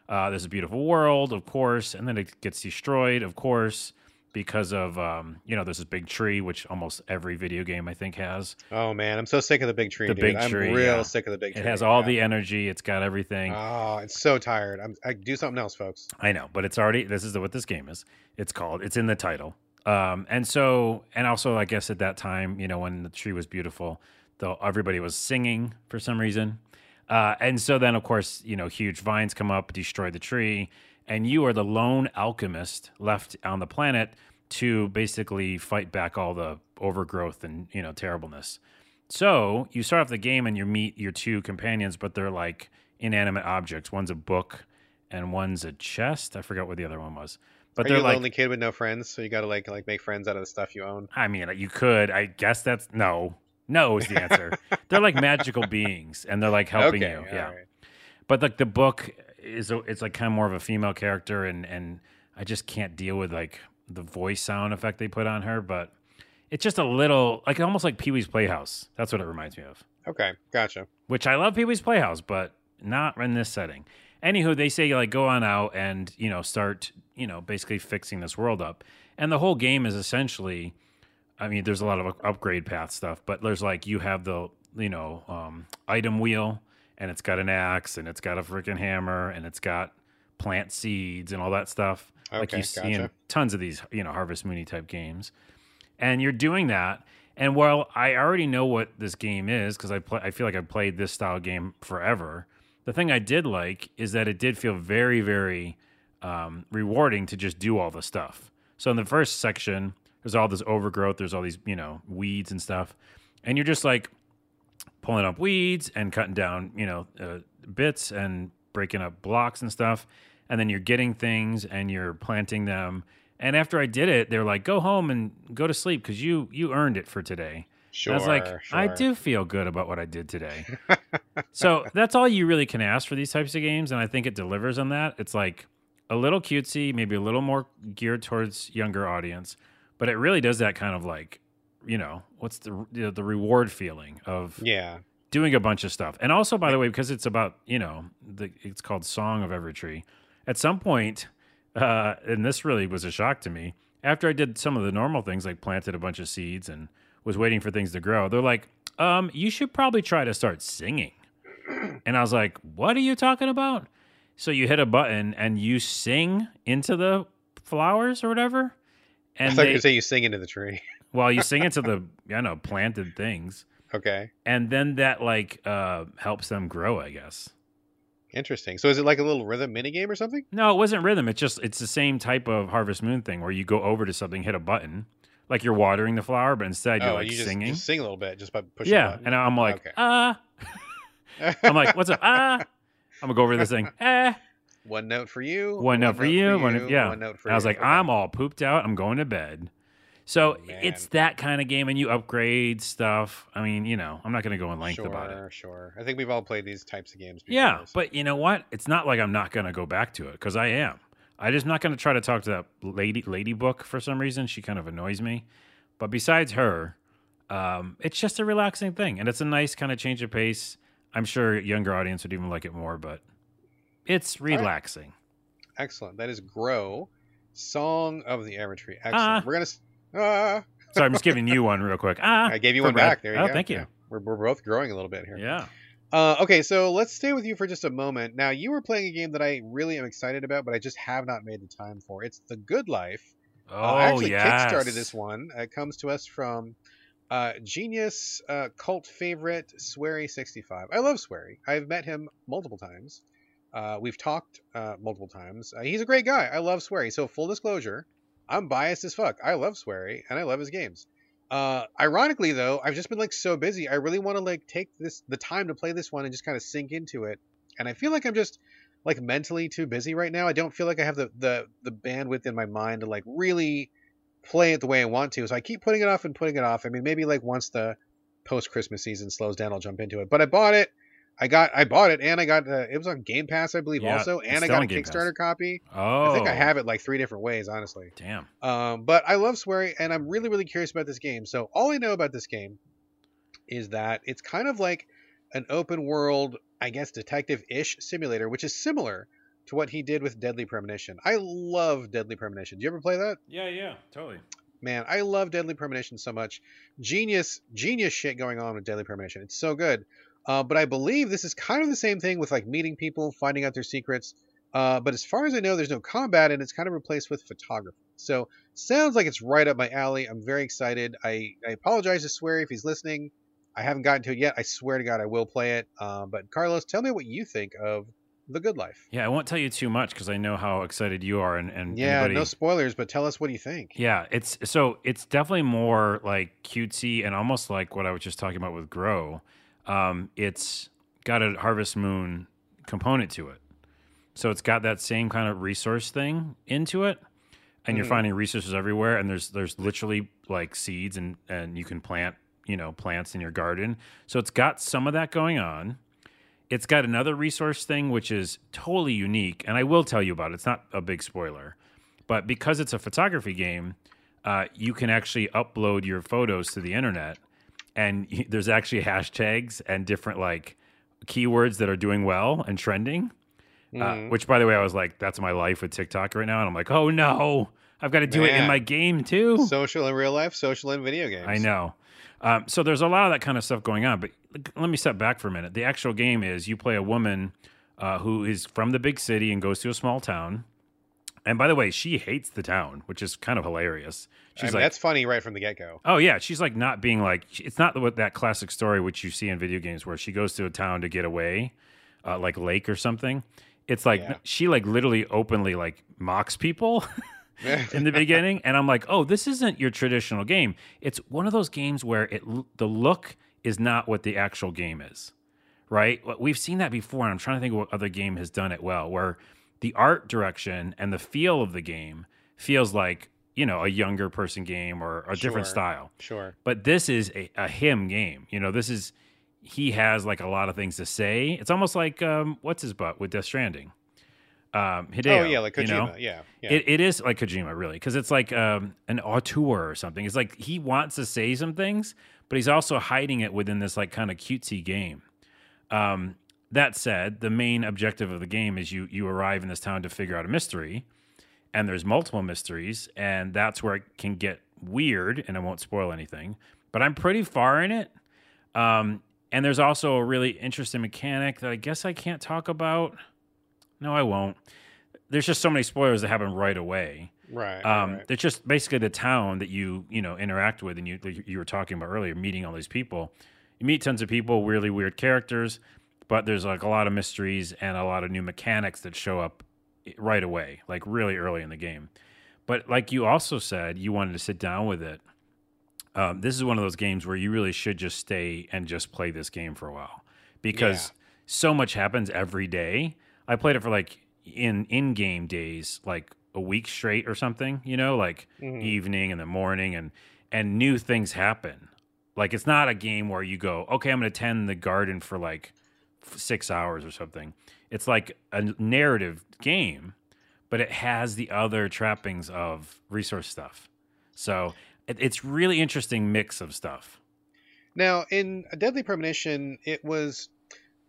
Speaker 2: uh, there's a beautiful world, of course, and then it gets destroyed, of course, because of um, you know there's this big tree, which almost every video game I think has.
Speaker 1: Oh man, I'm so sick of the big tree.
Speaker 2: The
Speaker 1: dude.
Speaker 2: big
Speaker 1: I'm
Speaker 2: tree,
Speaker 1: real
Speaker 2: yeah.
Speaker 1: sick of the big tree.
Speaker 2: It has all
Speaker 1: yeah.
Speaker 2: the energy, it's got everything.
Speaker 1: Oh, it's so tired. I'm. I do something else, folks.
Speaker 2: I know, but it's already this is what this game is. It's called. It's in the title. Um, and so, and also, I guess at that time, you know, when the tree was beautiful, though everybody was singing for some reason. Uh, and so then, of course, you know, huge vines come up, destroy the tree, and you are the lone alchemist left on the planet to basically fight back all the overgrowth and you know terribleness. So you start off the game and you meet your two companions, but they're like inanimate objects. One's a book, and one's a chest. I forgot what the other one was. But
Speaker 1: Are
Speaker 2: they're
Speaker 1: you a
Speaker 2: like,
Speaker 1: lonely kid with no friends? So you got to like like make friends out of the stuff you own.
Speaker 2: I mean, you could. I guess that's no. No is the answer. they're like magical beings, and they're like helping
Speaker 1: okay,
Speaker 2: you. Yeah.
Speaker 1: right.
Speaker 2: But like the book is, a, it's like kind of more of a female character, and and I just can't deal with like the voice sound effect they put on her. But it's just a little like almost like Pee Wee's Playhouse. That's what it reminds me of.
Speaker 1: Okay, gotcha.
Speaker 2: Which I love Pee Wee's Playhouse, but not in this setting. Anywho, they say like go on out and you know start you know basically fixing this world up, and the whole game is essentially. I mean, there's a lot of upgrade path stuff, but there's like you have the you know um, item wheel, and it's got an axe, and it's got a freaking hammer, and it's got plant seeds and all that stuff. like
Speaker 1: Okay,
Speaker 2: you see in tons of these you know Harvest Moony type games, and you're doing that. And while I already know what this game is because I play, I feel like I've played this style game forever. The thing I did like is that it did feel very, very um, rewarding to just do all the stuff. So in the first section, there's all this overgrowth. There's all these you know weeds and stuff, and you're just like pulling up weeds and cutting down you know uh, bits and breaking up blocks and stuff. And then you're getting things and you're planting them. And after I did it, they're like, "Go home and go to sleep because you you earned it for today."
Speaker 1: Sure.
Speaker 2: I was like, I do feel good about what I did today. so that's all you really can ask for these types of games, and I think it delivers on that. It's like a little cutesy, maybe a little more geared towards younger audience, but it really does that kind of like, you know, what's the the, the reward feeling of
Speaker 1: Yeah.
Speaker 2: doing a bunch of stuff. And also, by the way, because it's about you know, the, it's called Song of Evertree. At some point, uh, and this really was a shock to me. After I did some of the normal things, like planted a bunch of seeds and was waiting for things to grow, they're like, um, "You should probably try to start singing." And I was like, "What are you talking about?" So you hit a button and you sing into the flowers or whatever.
Speaker 1: I
Speaker 2: And
Speaker 1: thought you
Speaker 2: they,
Speaker 1: were saying you sing into the tree.
Speaker 2: well, you sing into the you know planted things
Speaker 1: okay.
Speaker 2: and then that like uh helps them grow i guess
Speaker 1: Interesting. So is it like a little rhythm mini game or something?
Speaker 2: no it wasn't rhythm it's just it's the same type of harvest moon thing where you go over to something hit a button like you're watering the flower but instead you're
Speaker 1: oh,
Speaker 2: like
Speaker 1: you just,
Speaker 2: singing
Speaker 1: just sing a little bit just by pushing.
Speaker 2: yeah
Speaker 1: a button.
Speaker 2: and i'm like
Speaker 1: Okay.
Speaker 2: ah i'm like what's up ah i'm gonna go over this thing ah
Speaker 1: one note for you.
Speaker 2: one note for you one yeah
Speaker 1: One note for
Speaker 2: And i was
Speaker 1: you.
Speaker 2: like
Speaker 1: Okay.
Speaker 2: i'm all pooped out i'm going to bed so
Speaker 1: Oh, man.
Speaker 2: it's that kind of game and you upgrade stuff i mean you know i'm not gonna go in length
Speaker 1: sure,
Speaker 2: about it
Speaker 1: Sure. I think we've all played these types of games before.
Speaker 2: Yeah,
Speaker 1: so-
Speaker 2: but you know what? It's not like I'm not going to go back to it because I am. I just not going to try to talk to that lady lady book for some reason. She kind of annoys me. But besides her, um, it's just a relaxing thing, and it's a nice kind of change of pace. I'm sure younger audience would even like it more, but it's
Speaker 1: right.
Speaker 2: relaxing.
Speaker 1: excellent. That is Grow, Song of the Evertree. Excellent.
Speaker 2: Ah.
Speaker 1: We're gonna. Ah.
Speaker 2: So I'm just giving you one real quick. Ah,
Speaker 1: I gave you one
Speaker 2: Brad.
Speaker 1: back. There you
Speaker 2: oh,
Speaker 1: go.
Speaker 2: thank you.
Speaker 1: Yeah. we're, we're both growing a little bit here.
Speaker 2: Yeah.
Speaker 1: Uh, okay, so let's stay with you for just a moment. Now, you were playing a game that I really am excited about, but I just have not made the time for. It's The Good Life.
Speaker 2: Oh,
Speaker 1: uh, I actually
Speaker 2: yes.
Speaker 1: kickstarted this one. It comes to us from uh, Genius uh, cult favorite Swery65. I love Swery. I've met him multiple times. Uh, we've talked uh, multiple times. Uh, he's a great guy. I love Swery. So, full disclosure, I'm biased as fuck. I love Swery and I love his games. Uh, ironically, though, I've just been like so busy. I really want to like take this the time to play this one and just kind of sink into it. And I feel like I'm just like mentally too busy right now. I don't feel like I have the the the bandwidth in my mind to like really play it the way I want to. So I keep putting it off and putting it off. I mean, maybe like once the post Christmas season slows down, I'll jump into it. But I bought it. I got I bought it and I got uh, it was on Game Pass I believe
Speaker 2: Yeah,
Speaker 1: also and I got a
Speaker 2: Game Pass.
Speaker 1: Kickstarter copy.
Speaker 2: Oh.
Speaker 1: I think I have it like three different ways honestly.
Speaker 2: Damn.
Speaker 1: Um, but I love Swery, and I'm really, really curious about this game. So all I know about this game is that it's kind of like an open world, I guess, detective-ish simulator, which is similar to what he did with Deadly Premonition. I love Deadly Premonition. Do you ever play that?
Speaker 2: Yeah, yeah, totally.
Speaker 1: Man, I love Deadly Premonition so much. Genius, genius shit going on with Deadly Premonition. It's so good. Uh, but I believe this is kind of the same thing with like meeting people, finding out their secrets. Uh, but as far as I know, there's no combat, and it's kind of replaced with photography. So sounds like it's right up my alley. I'm very excited. I, I apologize to Swery if he's listening. I haven't gotten to it yet. I swear to God, I will play it. Uh, but Carlos, tell me what you think of The Good Life.
Speaker 2: Yeah, I won't tell you too much because I know how excited you are, and and
Speaker 1: Yeah,
Speaker 2: anybody-
Speaker 1: no spoilers, but tell us what you think.
Speaker 2: Yeah, it's so it's definitely more like cutesy and almost like what I was just talking about with Grow. Um, it's got a Harvest Moon component to it, so it's got that same kind of resource thing into it, and you're
Speaker 1: Mhm.
Speaker 2: finding resources everywhere. And there's there's literally like seeds and and you can plant you know plants in your garden. So it's got some of that going on. It's got another resource thing which is totally unique, and I will tell you about it. It's not a big spoiler, but because it's a photography game, uh, you can actually upload your photos to the internet, and there's actually hashtags and different like keywords that are doing well and trending. Uh,
Speaker 1: Mhm.
Speaker 2: which, by the way, I was like, "That's my life with TikTok right now," and I'm like, "Oh no, I've got to do it in my game too."
Speaker 1: Social in real life, social in video games.
Speaker 2: I know. Um, so there's a lot of that kind of stuff going on. But let me step back for a minute. The actual game is you play a woman uh, who is from the big city and goes to a small town. And by the way, she hates the town, which is kind of hilarious.
Speaker 1: I
Speaker 2: She's
Speaker 1: mean,
Speaker 2: like,
Speaker 1: that's funny right from the get go.
Speaker 2: oh yeah, she's like not being like it's not what that classic story which you see in video games where she goes to a town to get away, uh, like lake or something. It's like
Speaker 1: Yeah.
Speaker 2: she like literally openly like mocks people. in the beginning, and I'm like, oh, this isn't your traditional game. It's one of those games where it the look is not what the actual game is, right? We've seen that before, and I'm trying to think of what other game has done it well, where the art direction and the feel of the game feels like you know a younger person game or a different style.
Speaker 1: Sure.
Speaker 2: But this is a, a him game. You know, this is he has like a lot of things to say. It's almost like um, what's his butt with Death Stranding. Um, Hideo,
Speaker 1: oh yeah, like Kojima.
Speaker 2: you know?
Speaker 1: Yeah. Yeah.
Speaker 2: It, it is like Kojima, really, because it's like um, an auteur or something. It's like he wants to say some things, but he's also hiding it within this like kind of cutesy game. Um, that said, the main objective of the game is you you arrive in this town to figure out a mystery, and there's multiple mysteries, and that's where it can get weird. And I won't spoil anything, but I'm pretty far in it. Um, and there's also a really interesting mechanic that I guess I can't talk about. No, I won't. There's just so many spoilers that happen right away.
Speaker 1: right.
Speaker 2: Um,
Speaker 1: right.
Speaker 2: It's just basically the town that you you know interact with, and you you were talking about earlier, meeting all these people. You meet tons of people, really weird characters, but there's like a lot of mysteries and a lot of new mechanics that show up right away, like really early in the game. But like you also said, you wanted to sit down with it. Um, this is one of those games where you really should just stay and just play this game for a while because
Speaker 1: Yeah.
Speaker 2: so much happens every day. I played it for like in in game days, like a week straight or something. You know, like
Speaker 1: Mhm.
Speaker 2: evening and the morning, and and new things happen. Like it's not a game where you go, okay, I'm going to tend the garden for like f- six hours or something. It's like a narrative game, but it has the other trappings of resource stuff. So it, it's really interesting mix of stuff.
Speaker 1: Now, in a Deadly Premonition, it was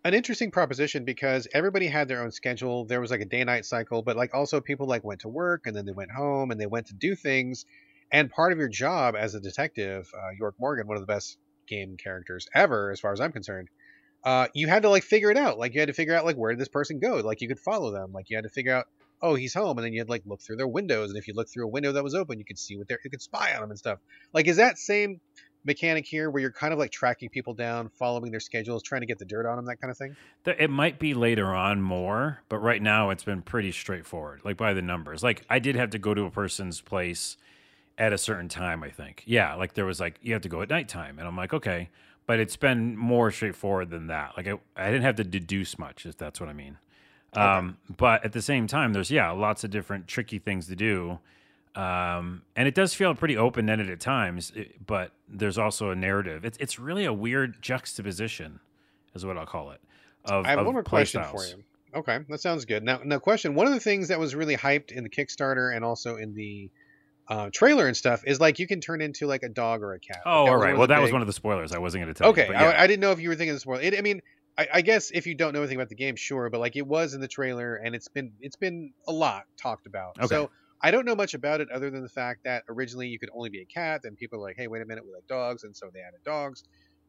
Speaker 1: an interesting proposition because everybody had their own schedule. There was like a day night cycle, but like also people like went to work and then they went home and they went to do things. And part of your job as a detective, uh, York Morgan, one of the best game characters ever, as far as I'm concerned. Uh, you had to like figure it out. Like you had to figure out like where did this person go. Like you could follow them. Like you had to figure out, oh, he's home, and then you had like look through their windows, and if you look through a window that was open, you could see what they're, you could spy on them and stuff. Like is that same mechanic here where you're kind of like tracking people down, following their schedules, trying to get the dirt on them, that kind of thing?
Speaker 2: It might be later on more, but right now it's been pretty straightforward, like by the numbers. Like I did have to go to a person's place at a certain time, I think. Yeah, like there was like you have to go at nighttime, and I'm like, okay, but it's been more straightforward than that. Like I, I didn't have to deduce much, if that's what I mean. Okay. Um, but at the same time, there's yeah, lots of different tricky things to do. Um, and it does feel pretty open ended at times, but there's also a narrative. It's it's really a weird juxtaposition, is what I'll call it.
Speaker 1: Of, I have one more question styles. for you. Okay, that sounds good. Now, now, question. One of the things that was really hyped in the Kickstarter and also in the uh, trailer and stuff is like you can turn into like a dog or a cat.
Speaker 2: Oh, all right. Well, that big... was one of the spoilers. I wasn't going to tell
Speaker 1: okay,
Speaker 2: you.
Speaker 1: Yeah. I, I, didn't know if you were thinking of the spoiler. It, I mean, I, I, guess if you don't know anything about the game, sure, but like it was in the trailer, and it's been it's been a lot talked about. Okay. So I don't know much about it other than the fact that originally you could only be a cat. Then people are like, hey, wait a minute, we like dogs, and so they added dogs.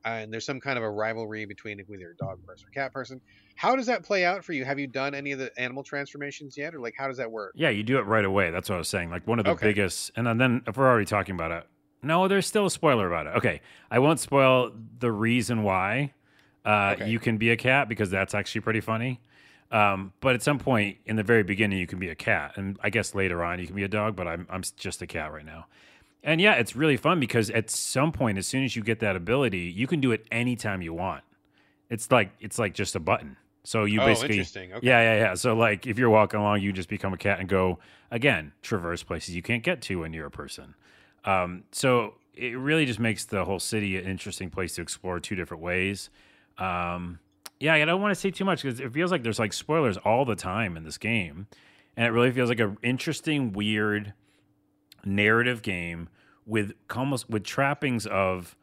Speaker 1: And there's some kind of a rivalry between either a dog person or cat person. How does that play out for you? Have you done any of the animal transformations yet, or like how does that work?
Speaker 2: Yeah, you do it right away. That's what I was saying. Like one of the okay. biggest, and then if we're already talking about it, no, there's still a spoiler about it. Okay, I won't spoil the reason why uh, okay. you can be a cat because that's actually pretty funny. Um, but at some point in the very beginning, you can be a cat, and I guess later on you can be a dog. But I'm I'm just a cat right now. And yeah, it's really fun because at some point, as soon as you get that ability, you can do it anytime you want. It's like it's like just a button. So you oh, basically, okay. yeah, yeah, yeah. So like, if you're walking along, you just become a cat and go again, traverse places you can't get to when you're a person. Um, so it really just makes the whole city an interesting place to explore two different ways. Um, yeah, I don't want to say too much because it feels like there's like spoilers all the time in this game, and it really feels like an interesting, weird narrative game with almost with trappings of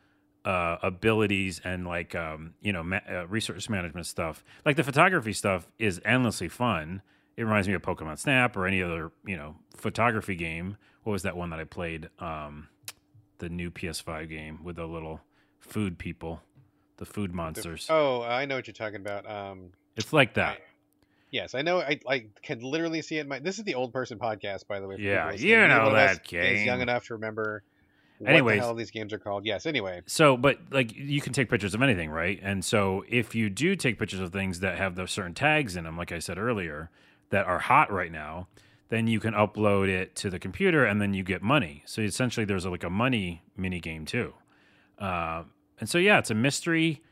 Speaker 2: uh, abilities and like um, you know ma- uh, resource management stuff. Like the photography stuff is endlessly fun. It reminds me of Pokemon Snap or any other you know photography game. What was that one that I played? Um, the new PS5 game with the little food people, the food monsters.
Speaker 1: Oh, I know what you're talking about. Um,
Speaker 2: it's like that. I,
Speaker 1: yes, I know. I, I can literally see it. In my this is the old person podcast, by the way.
Speaker 2: Yeah, you know that game.
Speaker 1: Is young enough to remember Anyways, what the hell these games are called. Yes. Anyway.
Speaker 2: So, but like you can take pictures of anything, right? And so if you do take pictures of things that have those certain tags in them, like I said earlier, that are hot right now, then you can upload it to the computer and then you get money. So essentially, there's a, like a money mini game too. Uh, and so yeah, it's a mystery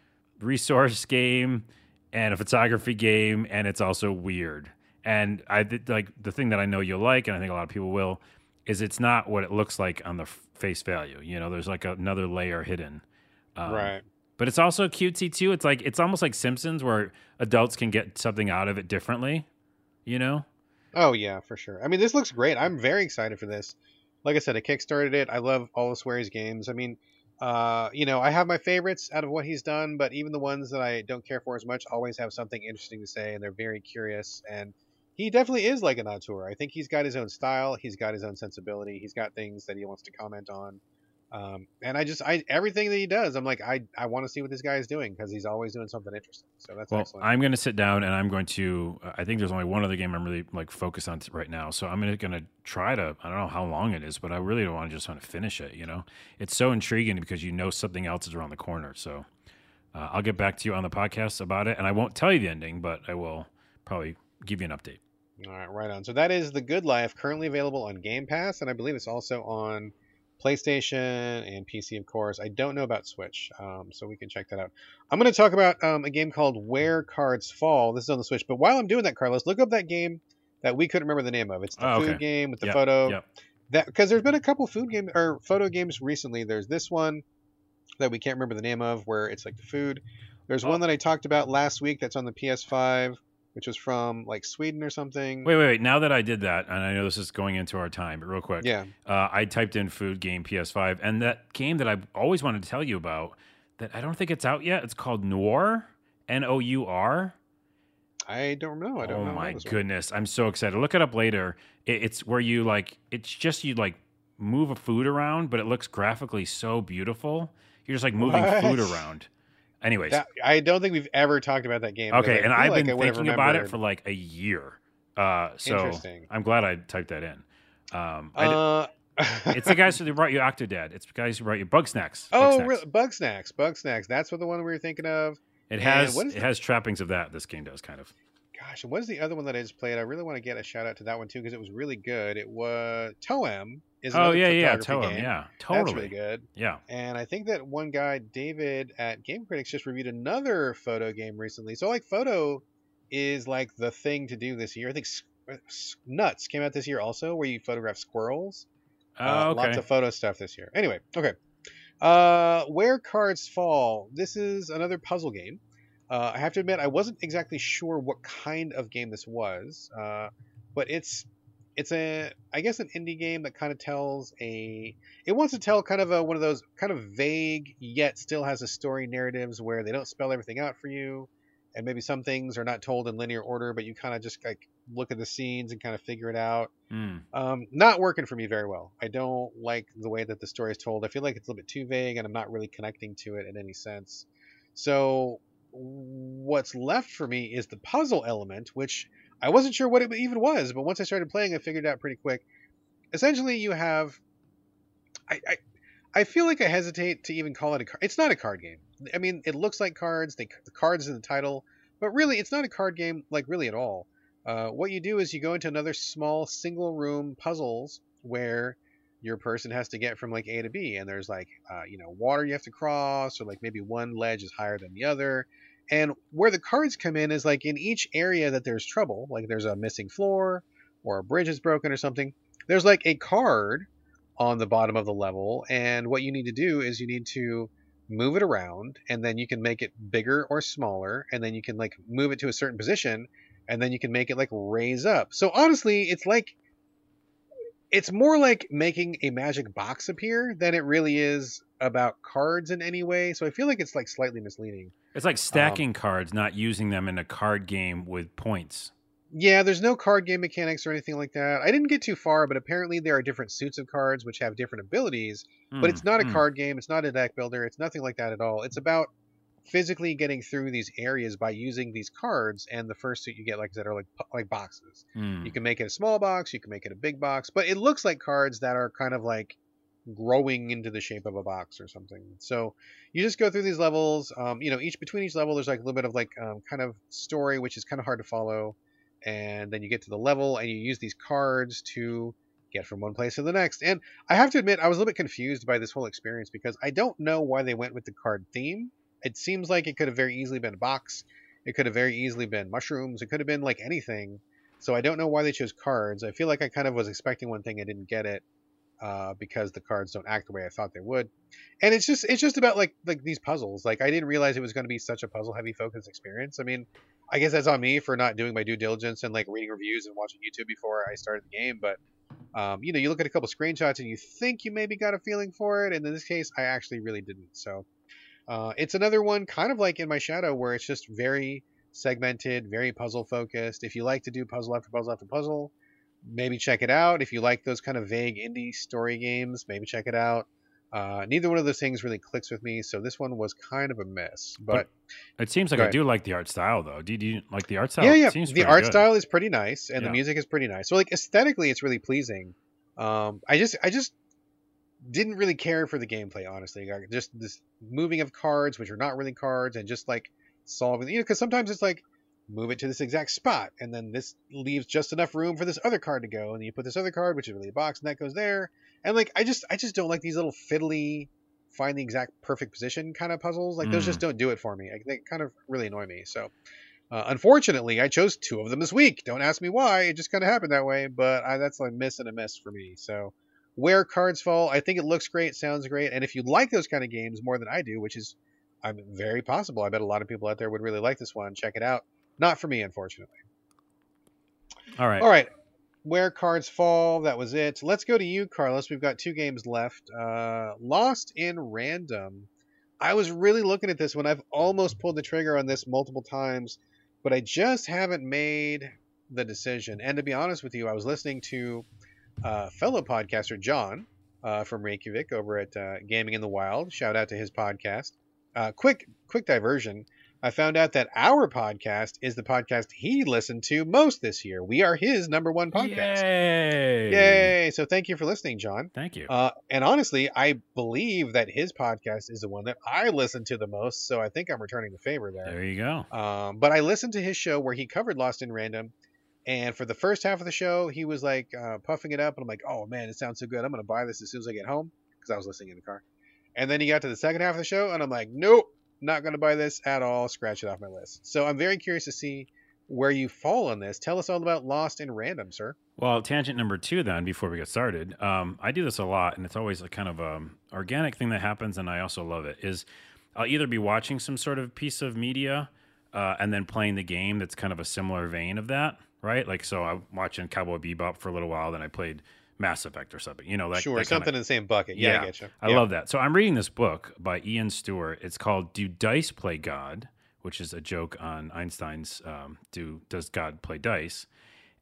Speaker 2: resource game and a photography game, and it's also weird. And I like the thing that I know you'll like, and I think a lot of people will, is it's not what it looks like on the face value. You know, there's like another layer hidden.
Speaker 1: Um, right.
Speaker 2: But it's also cutesy too. It's like it's almost like Simpsons, where adults can get something out of it differently. You know.
Speaker 1: Oh yeah, for sure. I mean, this looks great. I'm very excited for this. Like I said, I kickstarted it. I love all of Swery's games. I mean, uh, you know, I have my favorites out of what he's done, but even the ones that I don't care for as much always have something interesting to say, and they're very curious. And he definitely is like an auteur. I think he's got his own style. He's got his own sensibility. He's got things that he wants to comment on. Um, and I just, I everything that he does, I'm like, I, I want to see what this guy is doing because he's always doing something interesting. So that's well, excellent.
Speaker 2: I'm going to sit down and I'm going to. I think there's only one other game I'm really like focused on right now. So I'm going to try to. I don't know how long it is, but I really don't want to just want to finish it. You know, it's so intriguing because you know something else is around the corner. So uh, I'll get back to you on the podcast about it, and I won't tell you the ending, but I will probably give you an update.
Speaker 1: All right, right on. So that is The Good Life, currently available on Game Pass, and I believe it's also on PlayStation and PC, of course. I don't know about Switch, um, so we can check that out. I'm going to talk about um, a game called Where Cards Fall. This is on the Switch, but while I'm doing that, Carlos, look up that game that we couldn't remember the name of. It's the oh, food okay. game with the
Speaker 2: yep,
Speaker 1: photo.
Speaker 2: Yep.
Speaker 1: That because there's been a couple food games or photo games recently. There's this one that we can't remember the name of, where it's like the food. There's oh. one that I talked about last week that's on the PS5 which was from like Sweden or something.
Speaker 2: Wait, wait, wait. Now that I did that, and I know this is going into our time, but real quick.
Speaker 1: Yeah.
Speaker 2: Uh, I typed in food game PS5, and that game that I've always wanted to tell you about that I don't think it's out yet. It's called Nour, N O U R.
Speaker 1: I don't know. I don't
Speaker 2: oh
Speaker 1: know.
Speaker 2: Oh my goodness. One. I'm so excited. Look it up later. It, it's where you like, it's just you like move a food around, but it looks graphically so beautiful. You're just like moving
Speaker 1: What?
Speaker 2: food around. Anyways,
Speaker 1: That, I don't think we've ever talked about that game.
Speaker 2: okay, and I've
Speaker 1: like
Speaker 2: been thinking about it for like a year. Uh, so
Speaker 1: Interesting.
Speaker 2: I'm glad I typed that in. Um,
Speaker 1: Uh,
Speaker 2: it's the guys who brought you Octodad. It's the guys who brought you Bugsnax. Bug
Speaker 1: Oh,
Speaker 2: Snacks.
Speaker 1: really? Bugsnax. Bug Snacks. That's what the one we were thinking of.
Speaker 2: It has it has trappings of that. This game does kind of.
Speaker 1: Gosh, what is the other one that I just played? I really want to get a shout out to that one too because it was really good. It was Toem. Is
Speaker 2: Oh yeah, yeah, Toem.
Speaker 1: game.
Speaker 2: Yeah,
Speaker 1: That's
Speaker 2: totally.
Speaker 1: really good.
Speaker 2: Yeah.
Speaker 1: And I think that one guy, David at Game Critics, just reviewed another photo game recently. So like photo is like the thing to do this year. I think S- Nuts came out this year also, where you photograph squirrels.
Speaker 2: Oh,
Speaker 1: Uh,
Speaker 2: okay.
Speaker 1: Lots of photo stuff this year. Anyway, okay. Uh, Where Cards Fall. This is another puzzle game. Uh, I have to admit, I wasn't exactly sure what kind of game this was, uh, but it's it's a I guess an indie game that kind of tells a it wants to tell kind of a one of those kind of vague yet still has a story narratives where they don't spell everything out for you and maybe some things are not told in linear order but you kind of just like look at the scenes and kind of figure it out
Speaker 2: Mm.
Speaker 1: um, not working for me very well. I don't like the way that the story is told. I feel like it's a little bit too vague, and I'm not really connecting to it in any sense. So, what's left for me is the puzzle element, which I wasn't sure what it even was, but once I started playing, I figured out pretty quick. Essentially, you have. I, I I feel like I hesitate to even call it a card. It's not a card game. I mean, it looks like cards. They, the cards in the title, but really, it's not a card game. Like really at all. Uh, what you do is you go into another small single room puzzles where your person has to get from like A to B, and there's like uh, you know water you have to cross, or like maybe one ledge is higher than the other. And where the cards come in is like in each area that there's trouble, like there's a missing floor or a bridge is broken or something. There's like a card on the bottom of the level, and what you need to do is you need to move it around, and then you can make it bigger or smaller, and then you can like move it to a certain position, and then you can make it like raise up. So honestly, it's like it's more like making a magic box appear than it really is about cards in any way. So I feel like it's like slightly misleading.
Speaker 2: It's like stacking cards, not using them in a card game with points.
Speaker 1: Yeah, there's no card game mechanics or anything like that. I didn't get too far, but apparently there are different suits of cards which have different abilities. But it's
Speaker 2: Mm,
Speaker 1: not a
Speaker 2: mm.
Speaker 1: card game. It's not a deck builder. It's nothing like that at all. It's about physically getting through these areas by using these cards. And the first suit you get, like I said, are like like boxes.
Speaker 2: Mm.
Speaker 1: You can make it a small box, you can make it a big box, but it looks like cards that are kind of like growing into the shape of a box or something. So you just go through these levels. Um, you know, each between each level, there's like a little bit of like um, kind of story, which is kind of hard to follow. And then you get to the level, and you use these cards to get from one place to the next. And I have to admit, I was a little bit confused by this whole experience because I don't know why they went with the card theme. It seems like it could have very easily been a box. It could have very easily been mushrooms. It could have been like anything. So I don't know why they chose cards. I feel like I kind of was expecting one thing, I didn't get it uh, because the cards don't act the way I thought they would. And it's just it's just about like like these puzzles. Like I didn't realize it was going to be such a puzzle heavy focus experience. I mean, I guess that's on me for not doing my due diligence and like reading reviews and watching YouTube before I started the game. But um, you know, you look at a couple screenshots and you think you maybe got a feeling for it, and in this case, I actually really didn't. So uh, it's another one, kind of like in my shadow, where it's just very segmented, very puzzle focused. If you like to do puzzle after puzzle after puzzle, maybe check it out. If you like those kind of vague indie story games, maybe check it out. Uh, neither one of those things really clicks with me, so this one was kind of a miss. But
Speaker 2: It seems like I
Speaker 1: ahead.
Speaker 2: do like the art style, though. Do you, do you like the art style?
Speaker 1: yeah, yeah,
Speaker 2: seems
Speaker 1: the art
Speaker 2: good.
Speaker 1: style is pretty nice, and
Speaker 2: Yeah.
Speaker 1: the music is pretty nice. So like aesthetically, it's really pleasing. Um, I just, I just didn't really care for the gameplay, honestly. Like, just this moving of cards, which are not really cards, and just like solving, you know, because sometimes it's like move it to this exact spot, and then this leaves just enough room for this other card to go, and then you put this other card, which is really a box, and that goes there. And like, I just, I just don't like these little fiddly, find the exact perfect position kind of puzzles. Like those
Speaker 2: Mm.
Speaker 1: just don't do it for me. Like, they kind of really annoy me. So. Uh, unfortunately, I chose two of them this week. Don't ask me why. It just kind of happened that way, but I, that's a miss and a miss for me. So, where cards fall, I think it looks great, sounds great, and if you like those kind of games more than I do, which is I'm very possible, I bet a lot of people out there would really like this one. Check it out. Not for me, unfortunately.
Speaker 2: All right.
Speaker 1: All right, where cards fall. That was it. Let's go to you, Carlos. We've got two games left. Uh, Lost in Random. I was really looking at this one. I've almost pulled the trigger on this multiple times, but I just haven't made the decision. And to be honest with you, I was listening to uh, fellow podcaster John, uh, from Reykjavik over at uh, Gaming in the Wild. Shout out to his podcast. Uh, quick, quick diversion. I found out that our podcast is the podcast he listened to most this year. We are his number one podcast.
Speaker 2: Yay!
Speaker 1: Yay! So thank you for listening, John.
Speaker 2: Thank you.
Speaker 1: Uh, and honestly, I believe that his podcast is the one that I listen to the most. So I think I'm returning the favor there.
Speaker 2: there you go.
Speaker 1: Um, but I listened to his show where he covered Lost in Random, and for the first half of the show, he was like uh, puffing it up, and I'm like, "Oh man, it sounds so good! I'm gonna buy this as soon as I get home," because I was listening in the car. And then he got to the second half of the show, and I'm like, "Nope, not gonna buy this at all. Scratch it off my list." So I'm very curious to see where you fall on this. Tell us all about Lost in Random, sir.
Speaker 2: Well, tangent number two, then, before we get started, um, I do this a lot, and it's always a kind of um, organic thing that happens, and I also love it. Is I'll either be watching some sort of piece of media, uh, and then playing the game that's kind of a similar vein of that, right? Like, so I'm watching Cowboy Bebop for a little while, then I played Mass Effect or something. You know, like
Speaker 1: sure,
Speaker 2: that
Speaker 1: something
Speaker 2: kinda,
Speaker 1: in the same bucket. Yeah, I get you.
Speaker 2: I love that. So I'm reading this book by Ian Stewart. It's called "Do Dice Play God," which is a joke on Einstein's um, "Do Does God Play Dice?"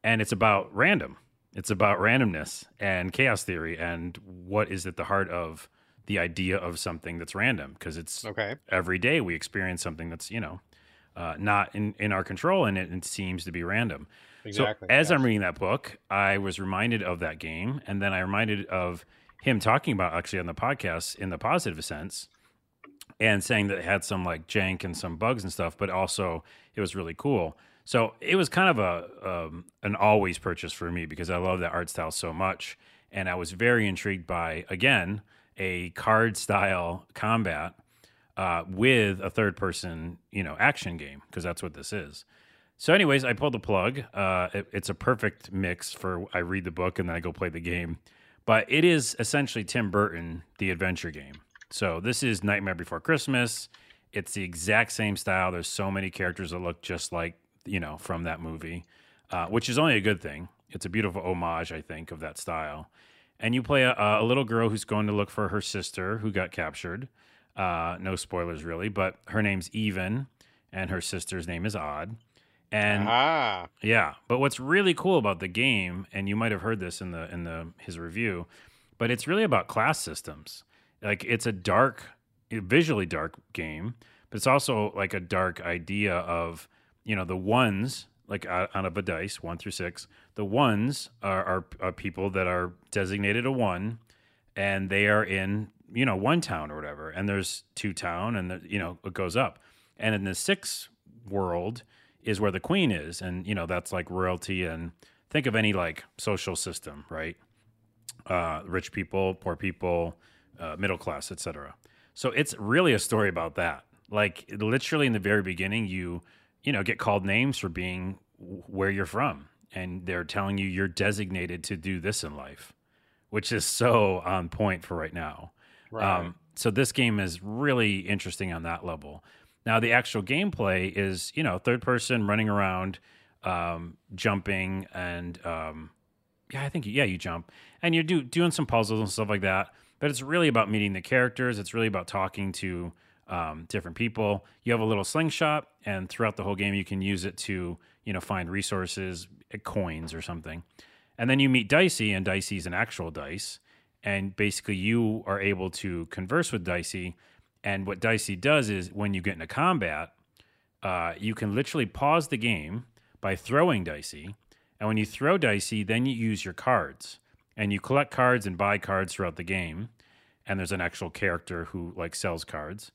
Speaker 2: and it's about random. It's about randomness and chaos theory and what is at the heart of the idea of something that's random because it's
Speaker 1: Okay.
Speaker 2: every day we experience something that's you know uh, not in, in our control and it, it seems to be random.
Speaker 1: Exactly.
Speaker 2: So as
Speaker 1: yes.
Speaker 2: I'm reading that book, I was reminded of that game, and then I reminded of him talking about actually on the podcast in the positive sense, and saying that it had some like jank and some bugs and stuff, but also it was really cool. So it was kind of a um, an always purchase for me because I love that art style so much, and I was very intrigued by again a card style combat uh, with a third person you know action game because that's what this is. So, anyways, I pulled the plug. Uh, it- it's a perfect mix for I read the book and then I go play the game. But it is essentially Tim Burton, the adventure game. So this is Nightmare Before Christmas. It's the exact same style. There's so many characters that look just like you know from that movie, uh, which is only a good thing. It's a beautiful homage, I think, of that style. And you play a, a little girl who's going to look for her sister who got captured. Uh, no spoilers really, but her name's Even, and her sister's name is Odd. And
Speaker 1: ah,
Speaker 2: yeah, but what's really cool about the game, and you might have heard this in the in the his review, but it's really about class systems. Like it's a dark, visually dark game, but it's also like a dark idea of you know the ones like out of a dice one through six. The ones are, are, are people that are designated a one, and they are in you know one town or whatever, and there's two town, and the, you know it goes up, and in the six world is where the queen is and you know that's like royalty and think of any like social system right uh, rich people poor people uh, middle class etc so it's really a story about that like literally in the very beginning you you know get called names for being where you're from and they're telling you you're designated to do this in life which is so on point for right now
Speaker 1: right.
Speaker 2: um, so this game is really interesting on that level. Now the actual gameplay is, you know, third person running around, um, jumping, and um, yeah, I think yeah, you jump and you're do, doing some puzzles and stuff like that. But it's really about meeting the characters. It's really about talking to um, different people. You have a little slingshot, and throughout the whole game, you can use it to you know find resources, uh, coins or something. And then you meet Dicey, and Dicey's an actual dice. And basically, you are able to converse with Dicey. And what Dicey does is when you get into combat, uh, you can literally pause the game by throwing Dicey. And when you throw Dicey, then you use your cards. And you collect cards and buy cards throughout the game. And there's an actual character who like sells cards.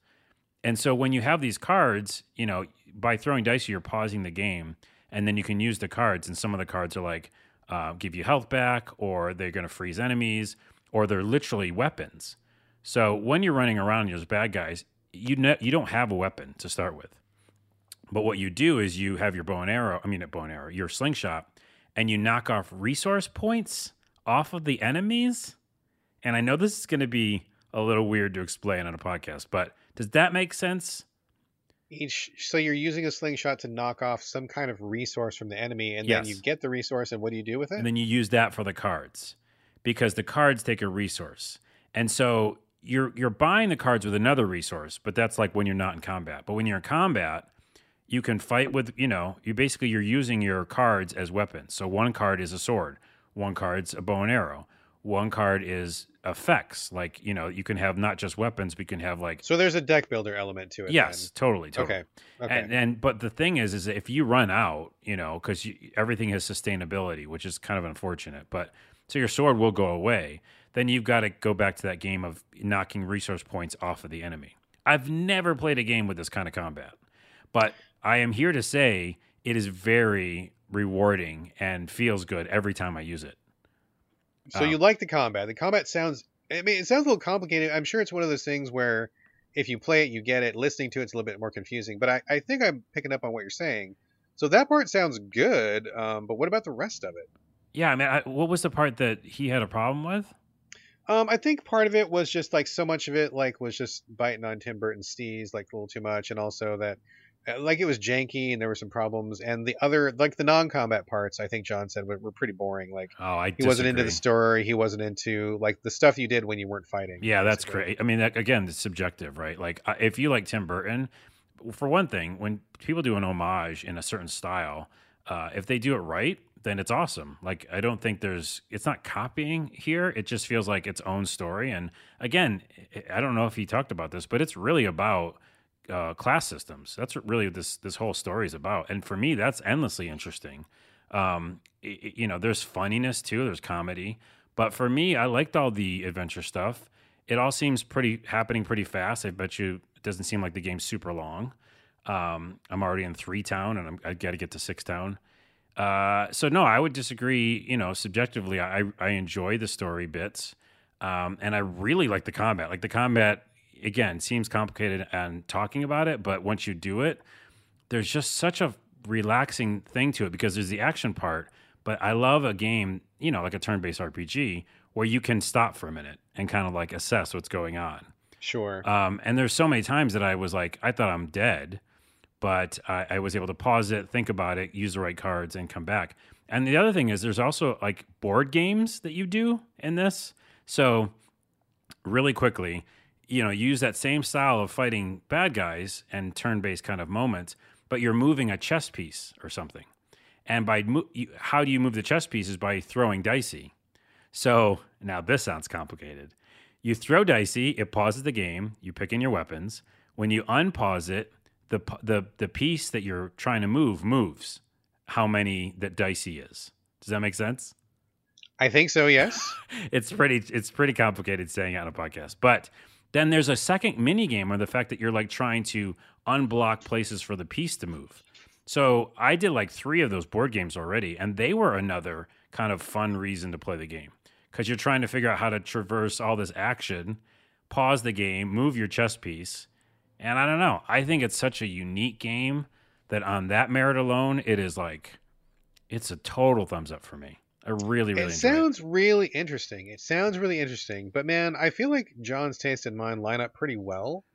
Speaker 2: And so when you have these cards, you know, by throwing dice, you're pausing the game, and then you can use the cards. And some of the cards are like uh, give you health back, or they're going to freeze enemies, or they're literally weapons. So when you're running around and there's bad guys, you ne- you don't have a weapon to start with. But what you do is you have your bow and arrow. I mean, a bow and arrow, your slingshot, and you knock off resource points off of the enemies. And I know this is going to be a little weird to explain on a podcast, but does that make sense?
Speaker 1: Each so you're using a slingshot to knock off some kind of resource from the enemy, and
Speaker 2: Yes.
Speaker 1: then you get the resource, and what do you do with it?
Speaker 2: And then you use that for the cards because the cards take a resource. And so you're you're buying the cards with another resource, but that's like when you're not in combat. But when you're in combat, you can fight with, you know, you basically you're using your cards as weapons. So one card is a sword, one card's a bow and arrow, one card is effects. Like you know, you can have not just weapons, but you can have like
Speaker 1: So there's a deck builder element to it.
Speaker 2: yes, totally,
Speaker 1: then.
Speaker 2: totally.
Speaker 1: Okay. Okay.
Speaker 2: And, and but the thing is, is that if you run out, you know, because everything has sustainability, which is kind of unfortunate. But so your sword will go away. Then you've got to go back to that game of knocking resource points off of the enemy. I've never played a game with this kind of combat, but I am here to say it is very rewarding and feels good every time I use it.
Speaker 1: So
Speaker 2: Um,
Speaker 1: you like the combat? The combat sounds. I mean, it sounds a little complicated. I'm sure it's one of those things where if you play it, you get it. Listening to it's a little bit more confusing. But I, I think I'm picking up on what you're saying. So that part sounds good. Um, but what about the rest of it?
Speaker 2: Yeah, I mean, I, what was the part that he had a problem with?
Speaker 1: Um, I think part of it was just like so much of it like was just biting on Tim Burton's steez like a little too much, and also that uh, like it was janky and there were some problems, and the other like the non-combat parts I think John said were, were pretty boring. Like
Speaker 2: Oh, I
Speaker 1: he wasn't into the story, he wasn't into like the stuff you did when you weren't fighting.
Speaker 2: Yeah, that's great. I mean, that, again, it's subjective, right? Like, if you like Tim Burton, for one thing, when people do an homage in a certain style, uh, if they do it right, then it's awesome. Like, I don't think there's, it's not copying here. It just feels like its own story. And again, I- don't know if he talked about this, but it's really about uh, class systems. That's really this this whole story is about. And for me, that's endlessly interesting. Um, i- i- you know, there's funniness too. There's comedy, but for me, I liked all the adventure stuff. It all seems pretty happening pretty fast. I bet you it doesn't seem like the game's super long. Um, I'm already in three town, and I'm, I got to get to six town. Uh, so no, I would disagree. You know, subjectively, I I enjoy the story bits, um, and I really like the combat. Like the combat again seems complicated and talking about it, but once you do it, there's just such a relaxing thing to it because there's the action part. But I love a game, you know, like a turn-based RPG where you can stop for a minute and kind of like assess what's going on.
Speaker 1: Sure.
Speaker 2: Um, and there's so many times that I was like, I thought I'm dead, but I, I was able to pause it, think about it, use the right cards, and come back. And the other thing is, there's also like board games that you do in this. So, really quickly, you know, use that same style of fighting bad guys and turn based kind of moments, but you're moving a chess piece or something. And by mo- you, how do you move the chess piece is by throwing dicey. So now this sounds complicated. You throw dicey, it pauses the game. You pick in your weapons. When you unpause it, the the the piece that you're trying to move moves. How many that dicey is? Does that make sense?
Speaker 1: I think so. Yes.
Speaker 2: It's pretty it's pretty complicated saying it on a podcast. But then there's a second mini game where the fact that you're like trying to unblock places for the piece to move. So I did like three of those board games already, and they were another kind of fun reason to play the game because you're trying to figure out how to traverse all this action, pause the game, move your chess piece, and I don't know. I think it's such a unique game that on that merit alone, it is like it's a total thumbs up for me. I really, really
Speaker 1: it sounds really interesting. It sounds really interesting. But man, I feel like John's taste and mine line up pretty well.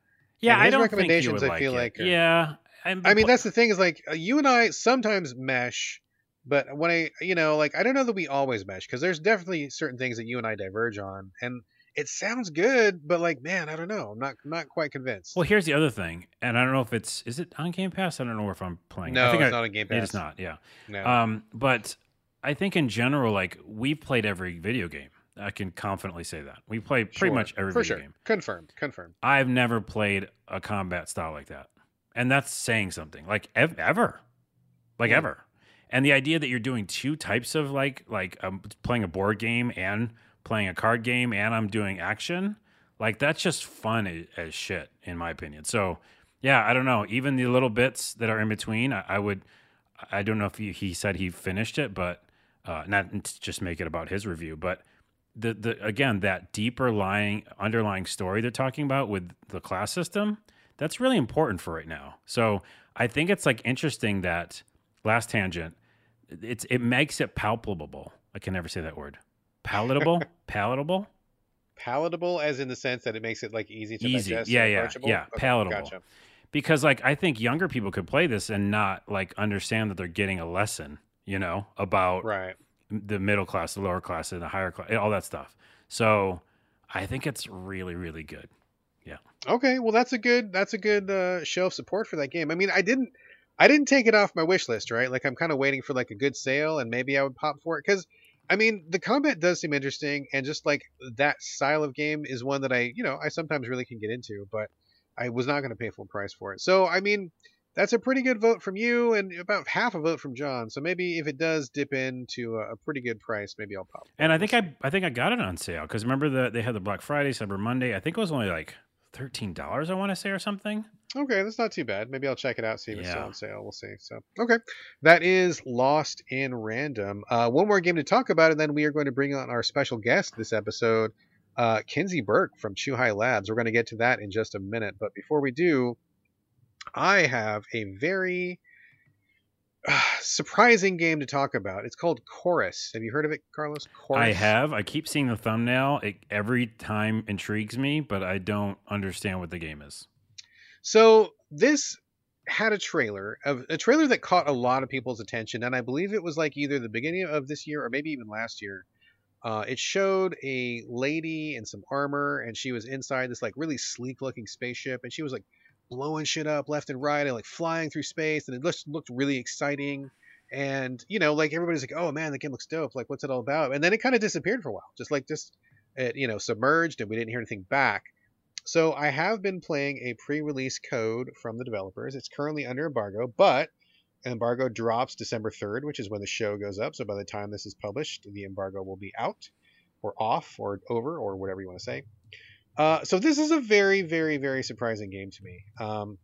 Speaker 2: Yeah,
Speaker 1: And
Speaker 2: I
Speaker 1: his
Speaker 2: don't think you
Speaker 1: recommendations, I
Speaker 2: like
Speaker 1: feel
Speaker 2: it.
Speaker 1: like, are-
Speaker 2: yeah. And
Speaker 1: I mean, that's the thing is like uh, you and I sometimes mesh, but when I, you know, like I don't know that we always mesh because there's definitely certain things that you and I diverge on, and it sounds good, but like, man, I don't know, I'm not I'm not quite convinced.
Speaker 2: well. Here's the other thing, and I don't know if it's is it on Game Pass. I don't know if I'm playing.
Speaker 1: no,
Speaker 2: I think
Speaker 1: it's
Speaker 2: I,
Speaker 1: not a game pass.
Speaker 2: It is not. Yeah.
Speaker 1: No.
Speaker 2: Um, but I think in general, like we've played every video game. I can confidently say that we play pretty
Speaker 1: Sure.
Speaker 2: much every
Speaker 1: for
Speaker 2: video
Speaker 1: sure.
Speaker 2: game.
Speaker 1: Confirmed. Confirmed.
Speaker 2: I've never played a combat style like that, and that's saying something. Like ev- ever, like
Speaker 1: Yeah.
Speaker 2: ever. And the idea that you're doing two types of like like I'm playing a board game and playing a card game, and I'm doing action, like that's just fun as, shit, in my opinion. So yeah, I don't know. Even the little bits that are in between, I, I would. I don't know if he, he said he finished it, but uh, not to just make it about his review, but the the again that deeper lying underlying story they're talking about with the class system that's really important for right now so i think it's like interesting that last tangent it's it makes it palpable i can never say that word palatable palatable
Speaker 1: Palatable, as in the sense that it makes it like easy to
Speaker 2: Easy.
Speaker 1: digest.
Speaker 2: Yeah, yeah, yeah,
Speaker 1: Okay,
Speaker 2: palatable.
Speaker 1: Gotcha.
Speaker 2: because like i think younger people could play this and not like understand that they're getting a lesson you know about
Speaker 1: Right.
Speaker 2: the middle class, the lower class, and the higher class, all that stuff. So I think it's really, really good. Yeah.
Speaker 1: Okay, well that's a good that's a good uh, show of support for that game. I mean, I didn't I didn't take it off my wish list, right? Like I'm kind of waiting for like a good sale and maybe I would pop for it cuz I mean, the combat does seem interesting, and just like that style of game is one that I, you know, I sometimes really can get into, but I was not going to pay full price for it. So, I mean, that's a pretty good vote from you, and about half a vote from John. So maybe if it does dip into a, a pretty good price, maybe I'll pop.
Speaker 2: And I think I, I think I got it on sale because remember that they had the Black Friday, Cyber Monday. I think it was only like thirteen dollars. I want to say or something.
Speaker 1: Okay, that's not too bad. Maybe I'll check it out, see if it's still on sale. We'll see. So, okay, that is Lost in Random. Uh, one more game to talk about, and then we are going to bring on our special guest this episode, uh, Kinsey Burke from Chuhai Labs. We're going to get to that in just a minute, but before we do, I have a very uh, surprising game to talk about. It's called Chorus. Have you heard of it, Carlos? Chorus.
Speaker 2: I have. I keep seeing the thumbnail. It every time intrigues me, but I don't understand what the game is.
Speaker 1: So this had a trailer of a trailer that caught a lot of people's attention, and I believe it was like either the beginning of this year or maybe even last year. Uh, it showed a lady in some armor, and she was inside this like really sleek looking spaceship, and she was like blowing shit up left and right and like flying through space, and it just looked really exciting. And you know, like everybody's like, "Oh man, the game looks dope! Like, what's it all about?" And then it kind of disappeared for a while, just like just it, you know, submerged, and we didn't hear anything back. So I have been playing a pre-release code from the developers. It's currently under embargo, but embargo drops December 3rd, which is when the show goes up. So by the time this is published, the embargo will be out or off or over or whatever you want to say. Uh, so this is a very, very, very surprising game to me. Um,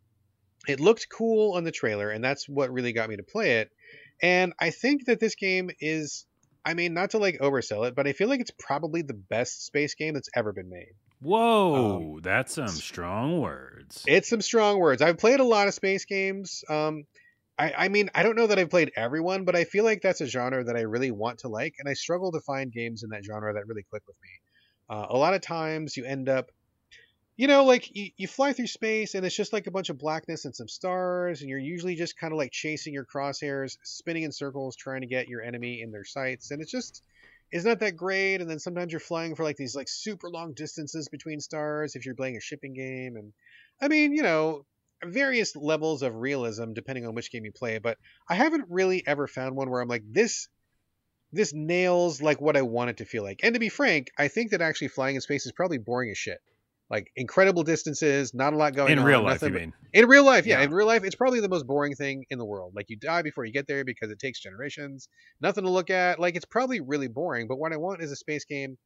Speaker 1: it looked cool on the trailer, and that's what really got me to play it. And I think that this game is, I mean, not to like oversell it, but I feel like it's probably the best space game that's ever been made.
Speaker 2: Whoa, um, that's some strong words.
Speaker 1: It's some strong words. I've played a lot of space games. Um, I, I mean, I don't know that I've played everyone, but I feel like that's a genre that I really want to like, and I struggle to find games in that genre that really click with me. Uh, a lot of times you end up, you know, like you, you fly through space and it's just like a bunch of blackness and some stars, and you're usually just kind of like chasing your crosshairs, spinning in circles, trying to get your enemy in their sights, and it's just it's not that great. And then sometimes you're flying for like these like super long distances between stars if you're playing a shipping game. And I mean, you know, various levels of realism depending on which game you play. But I haven't really ever found one where I'm like this. This nails like what I want it to feel like. And to be frank, I think that actually flying in space is probably boring as shit like incredible distances, not a lot going
Speaker 2: in
Speaker 1: on.
Speaker 2: real life. You mean
Speaker 1: in real life? Yeah, yeah, in real life, it's probably the most boring thing in the world. Like you die before you get there because it takes generations. Nothing to look at. Like it's probably really boring. But what I want is a space game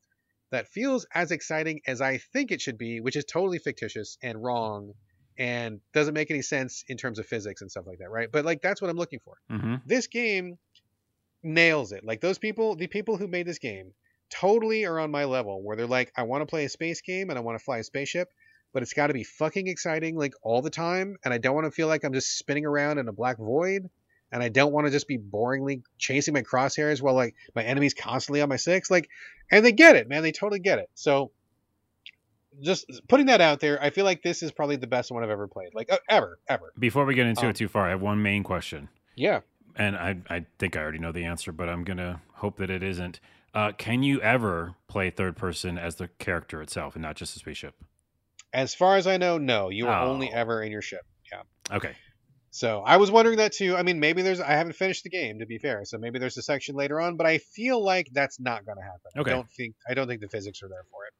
Speaker 1: that feels as exciting as I think it should be, which is totally fictitious and wrong and doesn't make any sense in terms of physics and stuff like that, right? But like that's what I'm looking for.
Speaker 2: Mm-hmm.
Speaker 1: This game nails it. Like those people, the people who made this game totally are on my level where they're like, I want to play a space game and I want to fly a spaceship, but it's got to be fucking exciting like all the time. And I don't want to feel like I'm just spinning around in a black void. And I don't want to just be boringly chasing my crosshairs while like my enemy's constantly on my six. Like, and they get it, man. They totally get it. So just putting that out there, I feel like this is probably the best one I've ever played. Like uh, ever, ever.
Speaker 2: Before we get into um, it too far, I have one main question.
Speaker 1: Yeah.
Speaker 2: And I, I think I already know the answer, but I'm gonna hope that it isn't. Uh, can you ever play third person as the character itself and not just the spaceship?
Speaker 1: As far as I know, no. You are oh. only ever in your ship. Yeah.
Speaker 2: Okay.
Speaker 1: So I was wondering that too. I mean, maybe there's. I haven't finished the game to be fair, so maybe there's a section later on. But I feel like that's not going to happen.
Speaker 2: Okay.
Speaker 1: I don't think. I don't think the physics are there for it.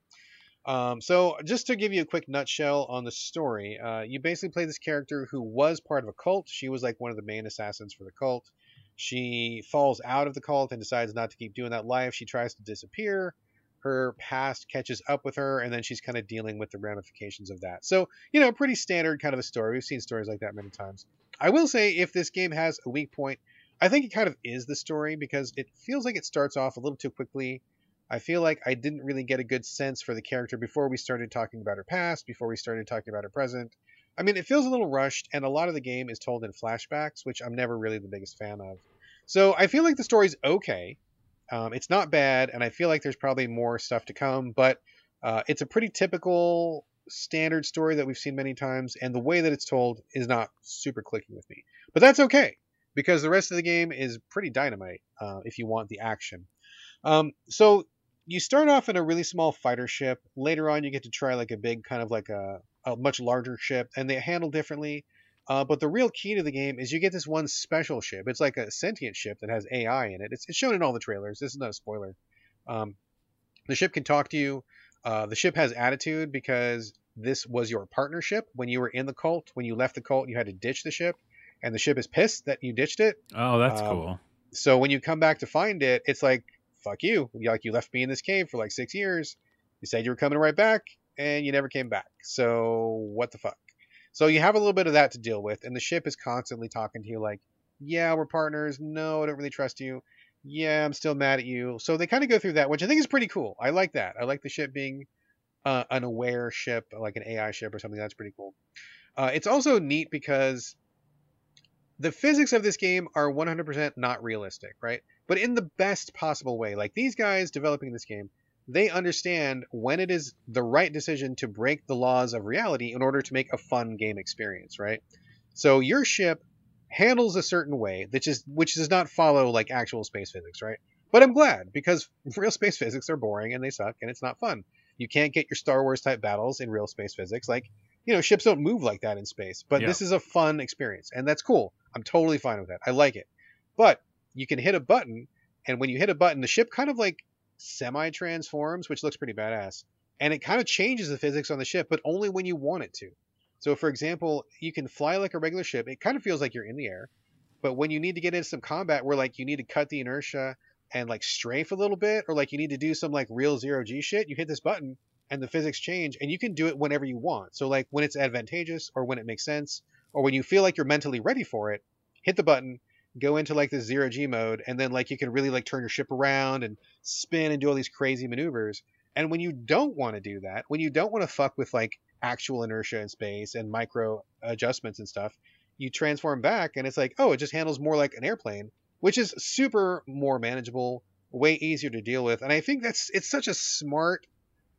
Speaker 1: Um, so just to give you a quick nutshell on the story, uh, you basically play this character who was part of a cult. She was like one of the main assassins for the cult. She falls out of the cult and decides not to keep doing that life. She tries to disappear. Her past catches up with her, and then she's kind of dealing with the ramifications of that. So, you know, pretty standard kind of a story. We've seen stories like that many times. I will say, if this game has a weak point, I think it kind of is the story because it feels like it starts off a little too quickly. I feel like I didn't really get a good sense for the character before we started talking about her past, before we started talking about her present. I mean, it feels a little rushed, and a lot of the game is told in flashbacks, which I'm never really the biggest fan of. So I feel like the story's okay. Um, it's not bad, and I feel like there's probably more stuff to come, but uh, it's a pretty typical standard story that we've seen many times, and the way that it's told is not super clicking with me. But that's okay, because the rest of the game is pretty dynamite uh, if you want the action. Um, so you start off in a really small fighter ship. Later on, you get to try like a big kind of like a a much larger ship, and they handle differently. Uh, but the real key to the game is you get this one special ship. It's like a sentient ship that has AI in it. It's, it's shown in all the trailers. This is not a spoiler. Um, the ship can talk to you. Uh, the ship has attitude because this was your partnership when you were in the cult. When you left the cult, you had to ditch the ship, and the ship is pissed that you ditched it.
Speaker 2: Oh, that's
Speaker 1: Um,
Speaker 2: cool.
Speaker 1: So when you come back to find it, it's like fuck you. Like you left me in this cave for like six years. You said you were coming right back, and you never came back. So what the fuck? So you have a little bit of that to deal with, and the ship is constantly talking to you like, "Yeah, we're partners. No, I don't really trust you. Yeah, I'm still mad at you." So they kind of go through that, which I think is pretty cool. I like that. I like the ship being uh, an aware ship, like an AI ship or something. That's pretty cool. Uh, it's also neat because the physics of this game are 100% not realistic, right? But in the best possible way. Like these guys developing this game, they understand when it is the right decision to break the laws of reality in order to make a fun game experience, right? So your ship handles a certain way that just which does not follow like actual space physics, right? But I'm glad because real space physics are boring and they suck and it's not fun. You can't get your Star Wars type battles in real space physics. Like, you know, ships don't move like that in space. But
Speaker 2: Yeah.
Speaker 1: this is a fun experience and that's cool. I'm totally fine with that. I like it. But you can hit a button and when you hit a button, the ship kind of like semi transforms, which looks pretty badass. And it kind of changes the physics on the ship, but only when you want it to. So, for example, you can fly like a regular ship. It kind of feels like you're in the air. But when you need to get into some combat where like you need to cut the inertia and like strafe a little bit, or like you need to do some like real zero G shit, you hit this button and the physics change and you can do it whenever you want. So like when it's advantageous or when it makes sense or when you feel like you're mentally ready for it, hit the button, go into like the zero G mode, and then like you can really like turn your ship around and spin and do all these crazy maneuvers. And when you don't want to do that, when you don't want to fuck with like actual inertia in space and micro adjustments and stuff, you transform back and it's like, oh, it just handles more like an airplane, which is super more manageable, way easier to deal with. And I think that's it's such a smart,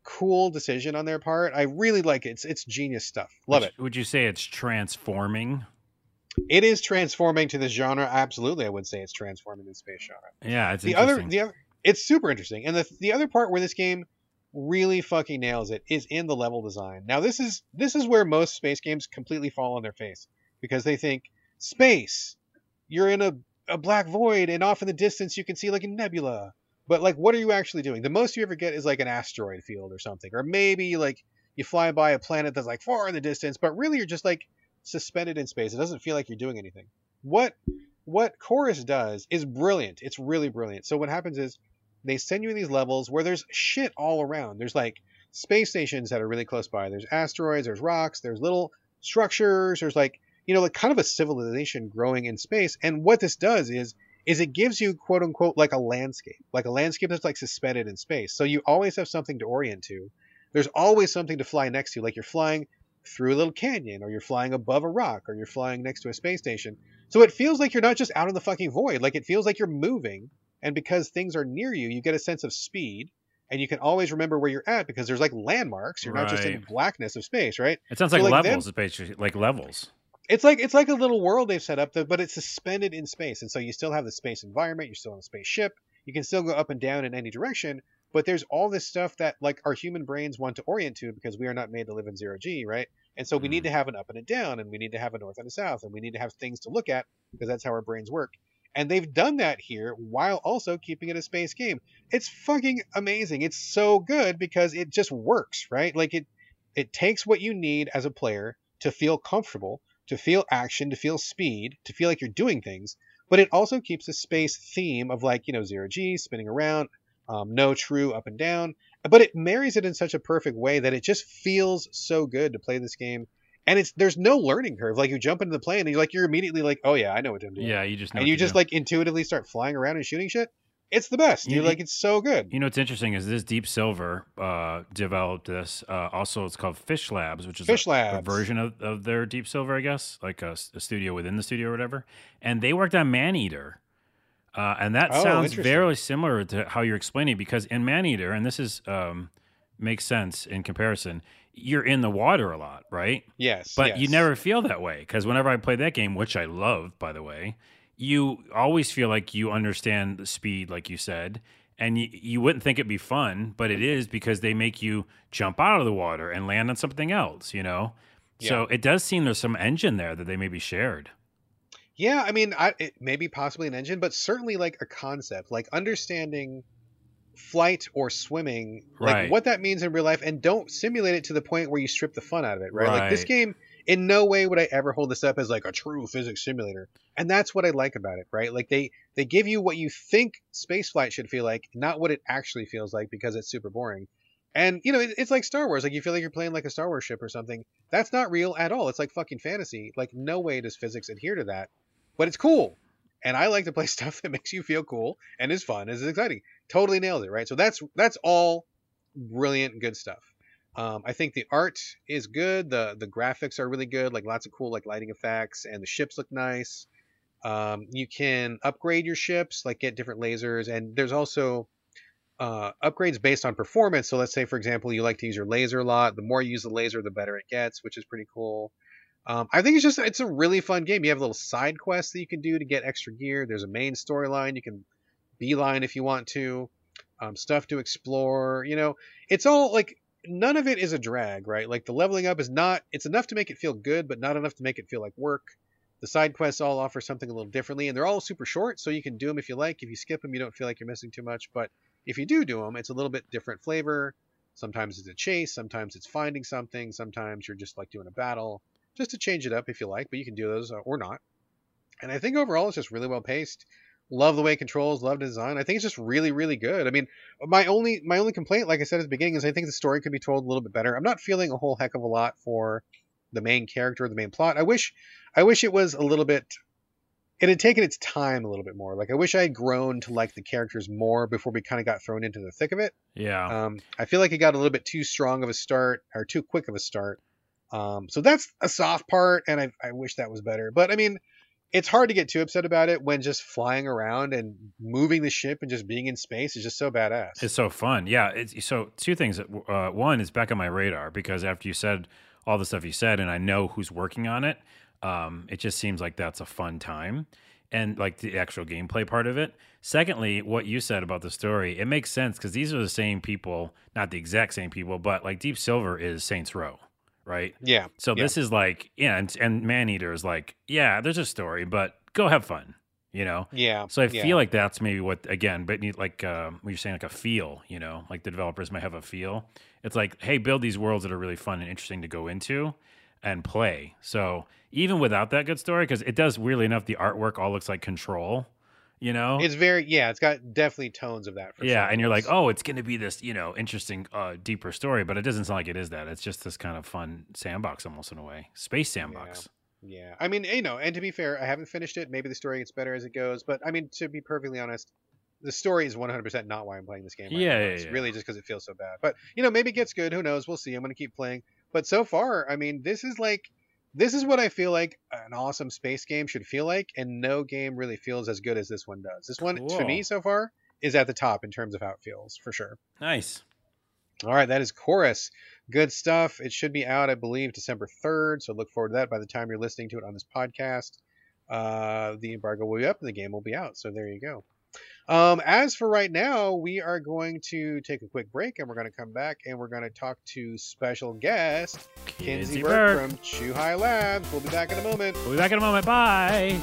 Speaker 1: cool decision on their part. I really like it. It's it's genius stuff. Love
Speaker 2: would,
Speaker 1: it.
Speaker 2: Would you say it's transforming?
Speaker 1: It is transforming to this genre. Absolutely, I would say it's transforming the space genre.
Speaker 2: Yeah, it's
Speaker 1: the other the other it's super interesting. And the the other part where this game really fucking nails it is in the level design. Now this is this is where most space games completely fall on their face because they think space you're in a, a black void and off in the distance you can see like a nebula. But like what are you actually doing? The most you ever get is like an asteroid field or something. Or maybe like you fly by a planet that's like far in the distance but really you're just like suspended in space. It doesn't feel like you're doing anything. What what chorus does is brilliant. It's really brilliant. So what happens is they send you in these levels where there's shit all around. There's like space stations that are really close by. There's asteroids there's rocks there's little structures there's like you know like kind of a civilization growing in space. And what this does is is it gives you quote unquote like a landscape like a landscape that's like suspended in space. So you always have something to orient to. There's always something to fly next to. Like you're flying through a little canyon or you're flying above a rock or you're flying next to a space station so it feels like you're not just out in the fucking void like it feels like you're moving and because things are near you you get a sense of speed and you can always remember where you're at because there's like landmarks you're not just in blackness of space right
Speaker 2: it sounds
Speaker 1: so,
Speaker 2: like,
Speaker 1: like,
Speaker 2: levels. It's basically like levels.
Speaker 1: it's like it's like a little world they've set up, that, but it's suspended in space, and so you still have the space environment. You're still on a spaceship. You can still go up and down in any direction, but there's all this stuff that like our human brains want to orient to because we are not made to live in zero g, right? And so we need
Speaker 2: Mhm.
Speaker 1: to have an up and a down, and we need to have a north and a south, and we need to have things to look at because that's how our brains work. And they've done that here while also keeping it a space game. It's fucking amazing. It's so good because it just works, right? Like it it takes what you need as a player to feel comfortable to feel action, to feel speed, to feel like you're doing things, but it also keeps the space theme of like, you know, zero G, spinning around, um, no true up and down. But it marries it in such a perfect way that it just feels so good to play this game. And it's there's no learning curve. Like you jump into the plane and you're like you're immediately like, oh yeah, I know what I'm doing.
Speaker 2: Yeah, you just know
Speaker 1: and you just
Speaker 2: do.
Speaker 1: like intuitively start flying around and shooting shit. It's the best.
Speaker 2: You-
Speaker 1: You're like, it's so good.
Speaker 2: You know what's interesting is this Deep Silver uh, developed this. Uh, also, it's called Fish Labs, which is
Speaker 1: Fish
Speaker 2: a, a version of, of their Deep Silver, I guess, like a studio within the studio or whatever. And they worked on Maneater. Uh, and that
Speaker 1: Oh,
Speaker 2: sounds very similar to how you're explaining because in Maneater, and this is um, makes sense in comparison, you're in the water a lot, right?
Speaker 1: Yes.
Speaker 2: But you never feel that way because whenever I play that game, which I love, by the way, you always feel like you understand the speed, like you said, and you, you wouldn't think it'd be fun, but it is because they make you jump out of the water and land on something else, you know. So it does seem there's some engine there that they maybe shared.
Speaker 1: Yeah, I mean, I, it maybe possibly an engine, but certainly like a concept, like understanding flight or swimming, like
Speaker 2: Right.
Speaker 1: what that means in real life, and don't simulate it to the point where you strip the fun out of it, right? Like this game, in no way would I ever hold this up as like a true physics simulator, and that's what I like about it, right? Like they they give you what you think space flight should feel like, not what it actually feels like, because it's super boring. And you know, it, it's like Star Wars. Like you feel like you're playing like a Star Wars ship or something. That's not real at all. It's like fucking fantasy. Like no way does physics adhere to that. But it's cool. And I like to play stuff that makes you feel cool and is fun, and is exciting. Totally nailed it, right? So that's that's all brilliant, good stuff. Um, I think the art is good. the The graphics are really good. Like lots of cool like lighting effects, and the ships look nice. Um, you can upgrade your ships, like get different lasers, and there's also uh, upgrades based on performance. So let's say, for example, you like to use your laser a lot. The more you use the laser, the better it gets, which is pretty cool. Um, I think it's just it's a really fun game. You have little side quests that you can do to get extra gear. There's a main storyline you can beeline if you want to. Um, stuff to explore. You know, it's all like none of it is a drag, right? Like the leveling up is not. It's enough to make it feel good, but not enough to make it feel like work. The side quests all offer something a little differently, and they're all super short, so you can do them if you like. If you skip them, you don't feel like you're missing too much. But if you do do them, it's a little bit different flavor. Sometimes it's a chase, sometimes it's finding something, sometimes you're just like doing a battle, just to change it up if you like. But you can do those uh, or not. And I think overall it's just really well paced. Love the way it controls, love the design. I think it's just really, really good. I mean, my only my only complaint, like I said at the beginning, is I think the story could be told a little bit better. I'm not feeling a whole heck of a lot for the main character, or the main plot. I wish I wish it was a little bit it had taken its time a little bit more. Like I wish I had grown to like the characters more before we kind of got thrown into the thick of it.
Speaker 2: Yeah.
Speaker 1: Um, I feel like it got a little bit too strong of a start or too quick of a start. Um, so that's a soft part, and I, I wish that was better. But I mean, it's hard to get too upset about it when just flying around and moving the ship and just being in space is just so badass.
Speaker 2: It's so fun. Yeah. It's, so two things. Uh, one is back on my radar because after you said all the stuff you said, and I know who's working on it, um, it just seems like that's a fun time and like the actual gameplay part of it. Secondly, what you said about the story, it makes sense because these are the same people, not the exact same people, but like Deep Silver is Saints Row, right?
Speaker 1: yeah.
Speaker 2: So
Speaker 1: Yeah.
Speaker 2: this is like, yeah, and, and Maneater is like, yeah, there's a story, but go have fun, you know?
Speaker 1: Yeah.
Speaker 2: So I
Speaker 1: yeah.
Speaker 2: feel like that's maybe what again, but like um, when you're saying like a feel, you know, like the developers might have a feel. It's like, hey, build these worlds that are really fun and interesting to go into and play. So even without that good story, because it does weirdly enough, the artwork all looks like Control, you know.
Speaker 1: It's very yeah. It's got definitely tones of that. For
Speaker 2: yeah,
Speaker 1: sure.
Speaker 2: and you're like, oh, it's going to be this, you know, interesting, uh, deeper story, but it doesn't sound like it is that. It's just this kind of fun sandbox, almost in a way, space sandbox.
Speaker 1: Yeah, I mean, you know, and to be fair, I haven't finished it. Maybe the story gets better as it goes, but I mean, to be perfectly honest, the story is 100% not why I'm playing this game. right
Speaker 2: Yeah, yeah,
Speaker 1: it's
Speaker 2: yeah.
Speaker 1: really just because it feels so bad. But you know, maybe it gets good. Who knows? We'll see. I'm gonna keep playing. But so far, I mean, this is like, this is what I feel like an awesome space game should feel like, and no game really feels as good as this one does. This one,
Speaker 2: Cool.
Speaker 1: me, so far, is at the top in terms of how it feels, for sure.
Speaker 2: Nice.
Speaker 1: All right, that is Chorus. Good stuff. It should be out, I believe, December 3rd. So look forward to that by the time you're listening to it on this podcast. Uh, the embargo will be up and the game will be out. So there you go. Um, as for right now, we are going to take a quick break and we're going to come back and we're going to talk to special guest Kinsey
Speaker 2: Kinsey
Speaker 1: Burke
Speaker 2: Burke.
Speaker 1: from Chuhai Labs. We'll be back in a moment.
Speaker 2: We'll be back in a moment. Bye.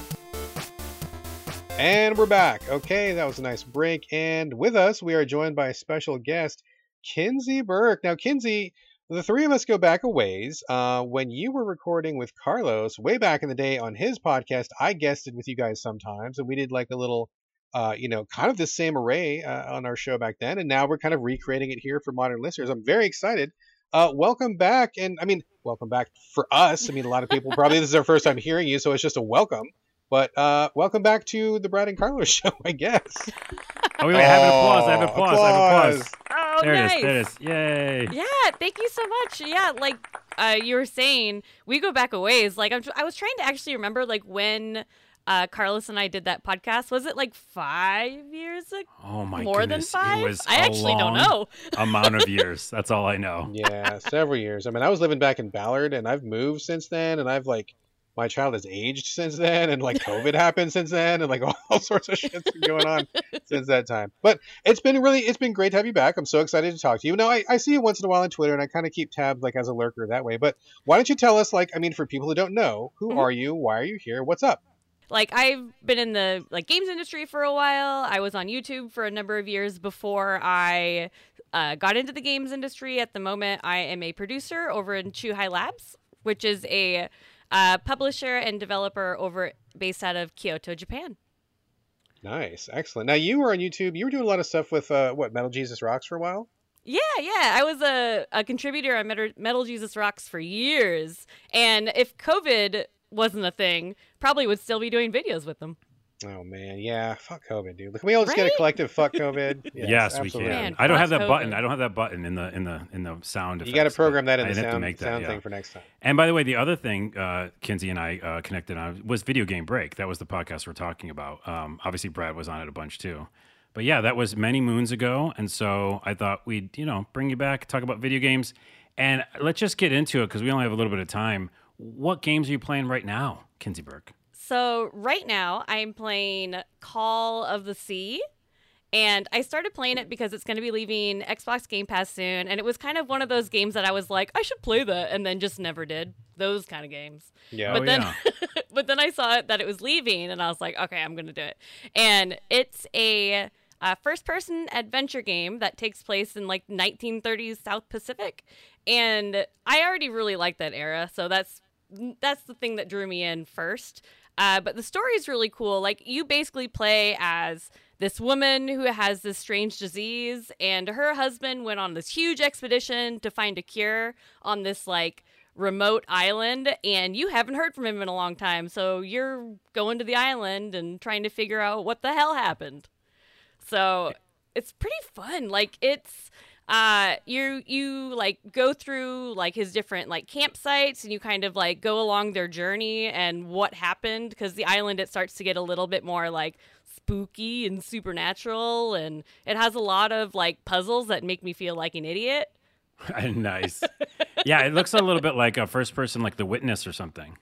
Speaker 1: And we're back. Okay, that was a nice break. And with us, we are joined by a special guest, Kinsey Burke. Now, Kinsey, the three of us go back a ways. Uh, when you were recording with Carlos way back in the day on his podcast, I guested with you guys sometimes, and we did like a little, uh, you know, kind of the same array uh, on our show back then. And now we're kind of recreating it here for modern listeners. I'm very excited. Uh, welcome back. And I mean, welcome back for us. I mean, a lot of people probably this is their first time hearing you, so it's just a welcome. But uh, welcome back to the Brad and Carlos show, I guess.
Speaker 2: Oh, wait, wait, I have an applause. I have
Speaker 1: Oh,
Speaker 2: applause. I have applause.
Speaker 3: Oh,
Speaker 2: there
Speaker 3: nice.
Speaker 2: it is. There it is. Yay.
Speaker 3: Yeah, thank you so much. Yeah, like uh, you were saying, we go back a ways. Like I'm, I was trying to actually remember, like when uh, Carlos and I did that podcast. Was it like five years ago?
Speaker 2: Oh my
Speaker 3: More
Speaker 2: goodness.
Speaker 3: than five?
Speaker 2: It was
Speaker 3: I
Speaker 2: a
Speaker 3: actually don't know.
Speaker 2: amount of years. That's all I know.
Speaker 1: yeah, several years. I mean, I was living back in Ballard, and I've moved since then, and I've like my child has aged since then, and like COVID happened since then, and like all, all sorts of shit's been going on since that time. But it's been really, it's been great to have you back. I'm so excited to talk to you. Now, I, I see you once in a while on Twitter, and I kind of keep tabs like as a lurker that way. But why don't you tell us, like, I mean, for people who don't know, who
Speaker 3: Mhm.
Speaker 1: are you? Why are you here? What's up?
Speaker 3: Like I've been in the like games industry for a while. I was on YouTube for a number of years before I uh, got into the games industry. At the moment, I am a producer over in Chuhai Labs, which is a uh, publisher and developer over based out of Kyoto, Japan.
Speaker 1: Nice, excellent. Now you were on YouTube. You were doing a lot of stuff with uh, what Metal Jesus Rocks for a while.
Speaker 3: Yeah, yeah. I was a, a contributor on Metal, Metal Jesus Rocks for years. And if COVID wasn't a thing, probably would still be doing videos with them.
Speaker 1: Oh man, yeah, fuck COVID, dude. Can we all just get a collective fuck COVID?
Speaker 2: Yes, we
Speaker 1: absolutely.
Speaker 2: can.
Speaker 3: Man,
Speaker 2: I don't have that
Speaker 3: COVID.
Speaker 2: button. I don't have that button in the in the in the sound.
Speaker 1: You got to program that in
Speaker 2: I'd
Speaker 1: the sound,
Speaker 2: make that,
Speaker 1: sound
Speaker 2: yeah.
Speaker 1: thing for next time.
Speaker 2: And by the way, the other thing uh, Kinsey and I uh, connected on was Video Game Break. That was the podcast we're talking about. Um, obviously, Brad was on it a bunch too. But yeah, that was many moons ago, and so I thought we'd you know bring you back, talk about video games, and let's just get into it because we only have a little bit of time. What games are you playing right now, Kinsey Burke?
Speaker 3: So right now I'm playing Call of the Sea. And I started playing it because it's going to be leaving Xbox Game Pass soon. And it was kind of one of those games that I was like, I should play that. And then just never did. Those kind of games.
Speaker 1: Yeah.
Speaker 3: but
Speaker 2: Oh,
Speaker 3: then,
Speaker 2: yeah.
Speaker 3: but then I saw it that it was leaving, and I was like, okay, I'm going to do it. And it's a uh, first-person adventure game that takes place in like 1930s South Pacific, and I already really like that era, so that's that's the thing that drew me in first. Uh, but the story is really cool. Like you basically play as this woman who has this strange disease, and her husband went on this huge expedition to find a cure on this like remote island, and you haven't heard from him in a long time. So you're going to the island and trying to figure out what the hell happened. So it's pretty fun. Like it's uh you you like go through like his different like campsites and you kind of like go along their journey and what happened because the island it starts to get a little bit more like spooky and supernatural and it has a lot of like puzzles that make me feel like an idiot
Speaker 2: nice. yeah, it looks a little bit like a first person, like The Witness or something.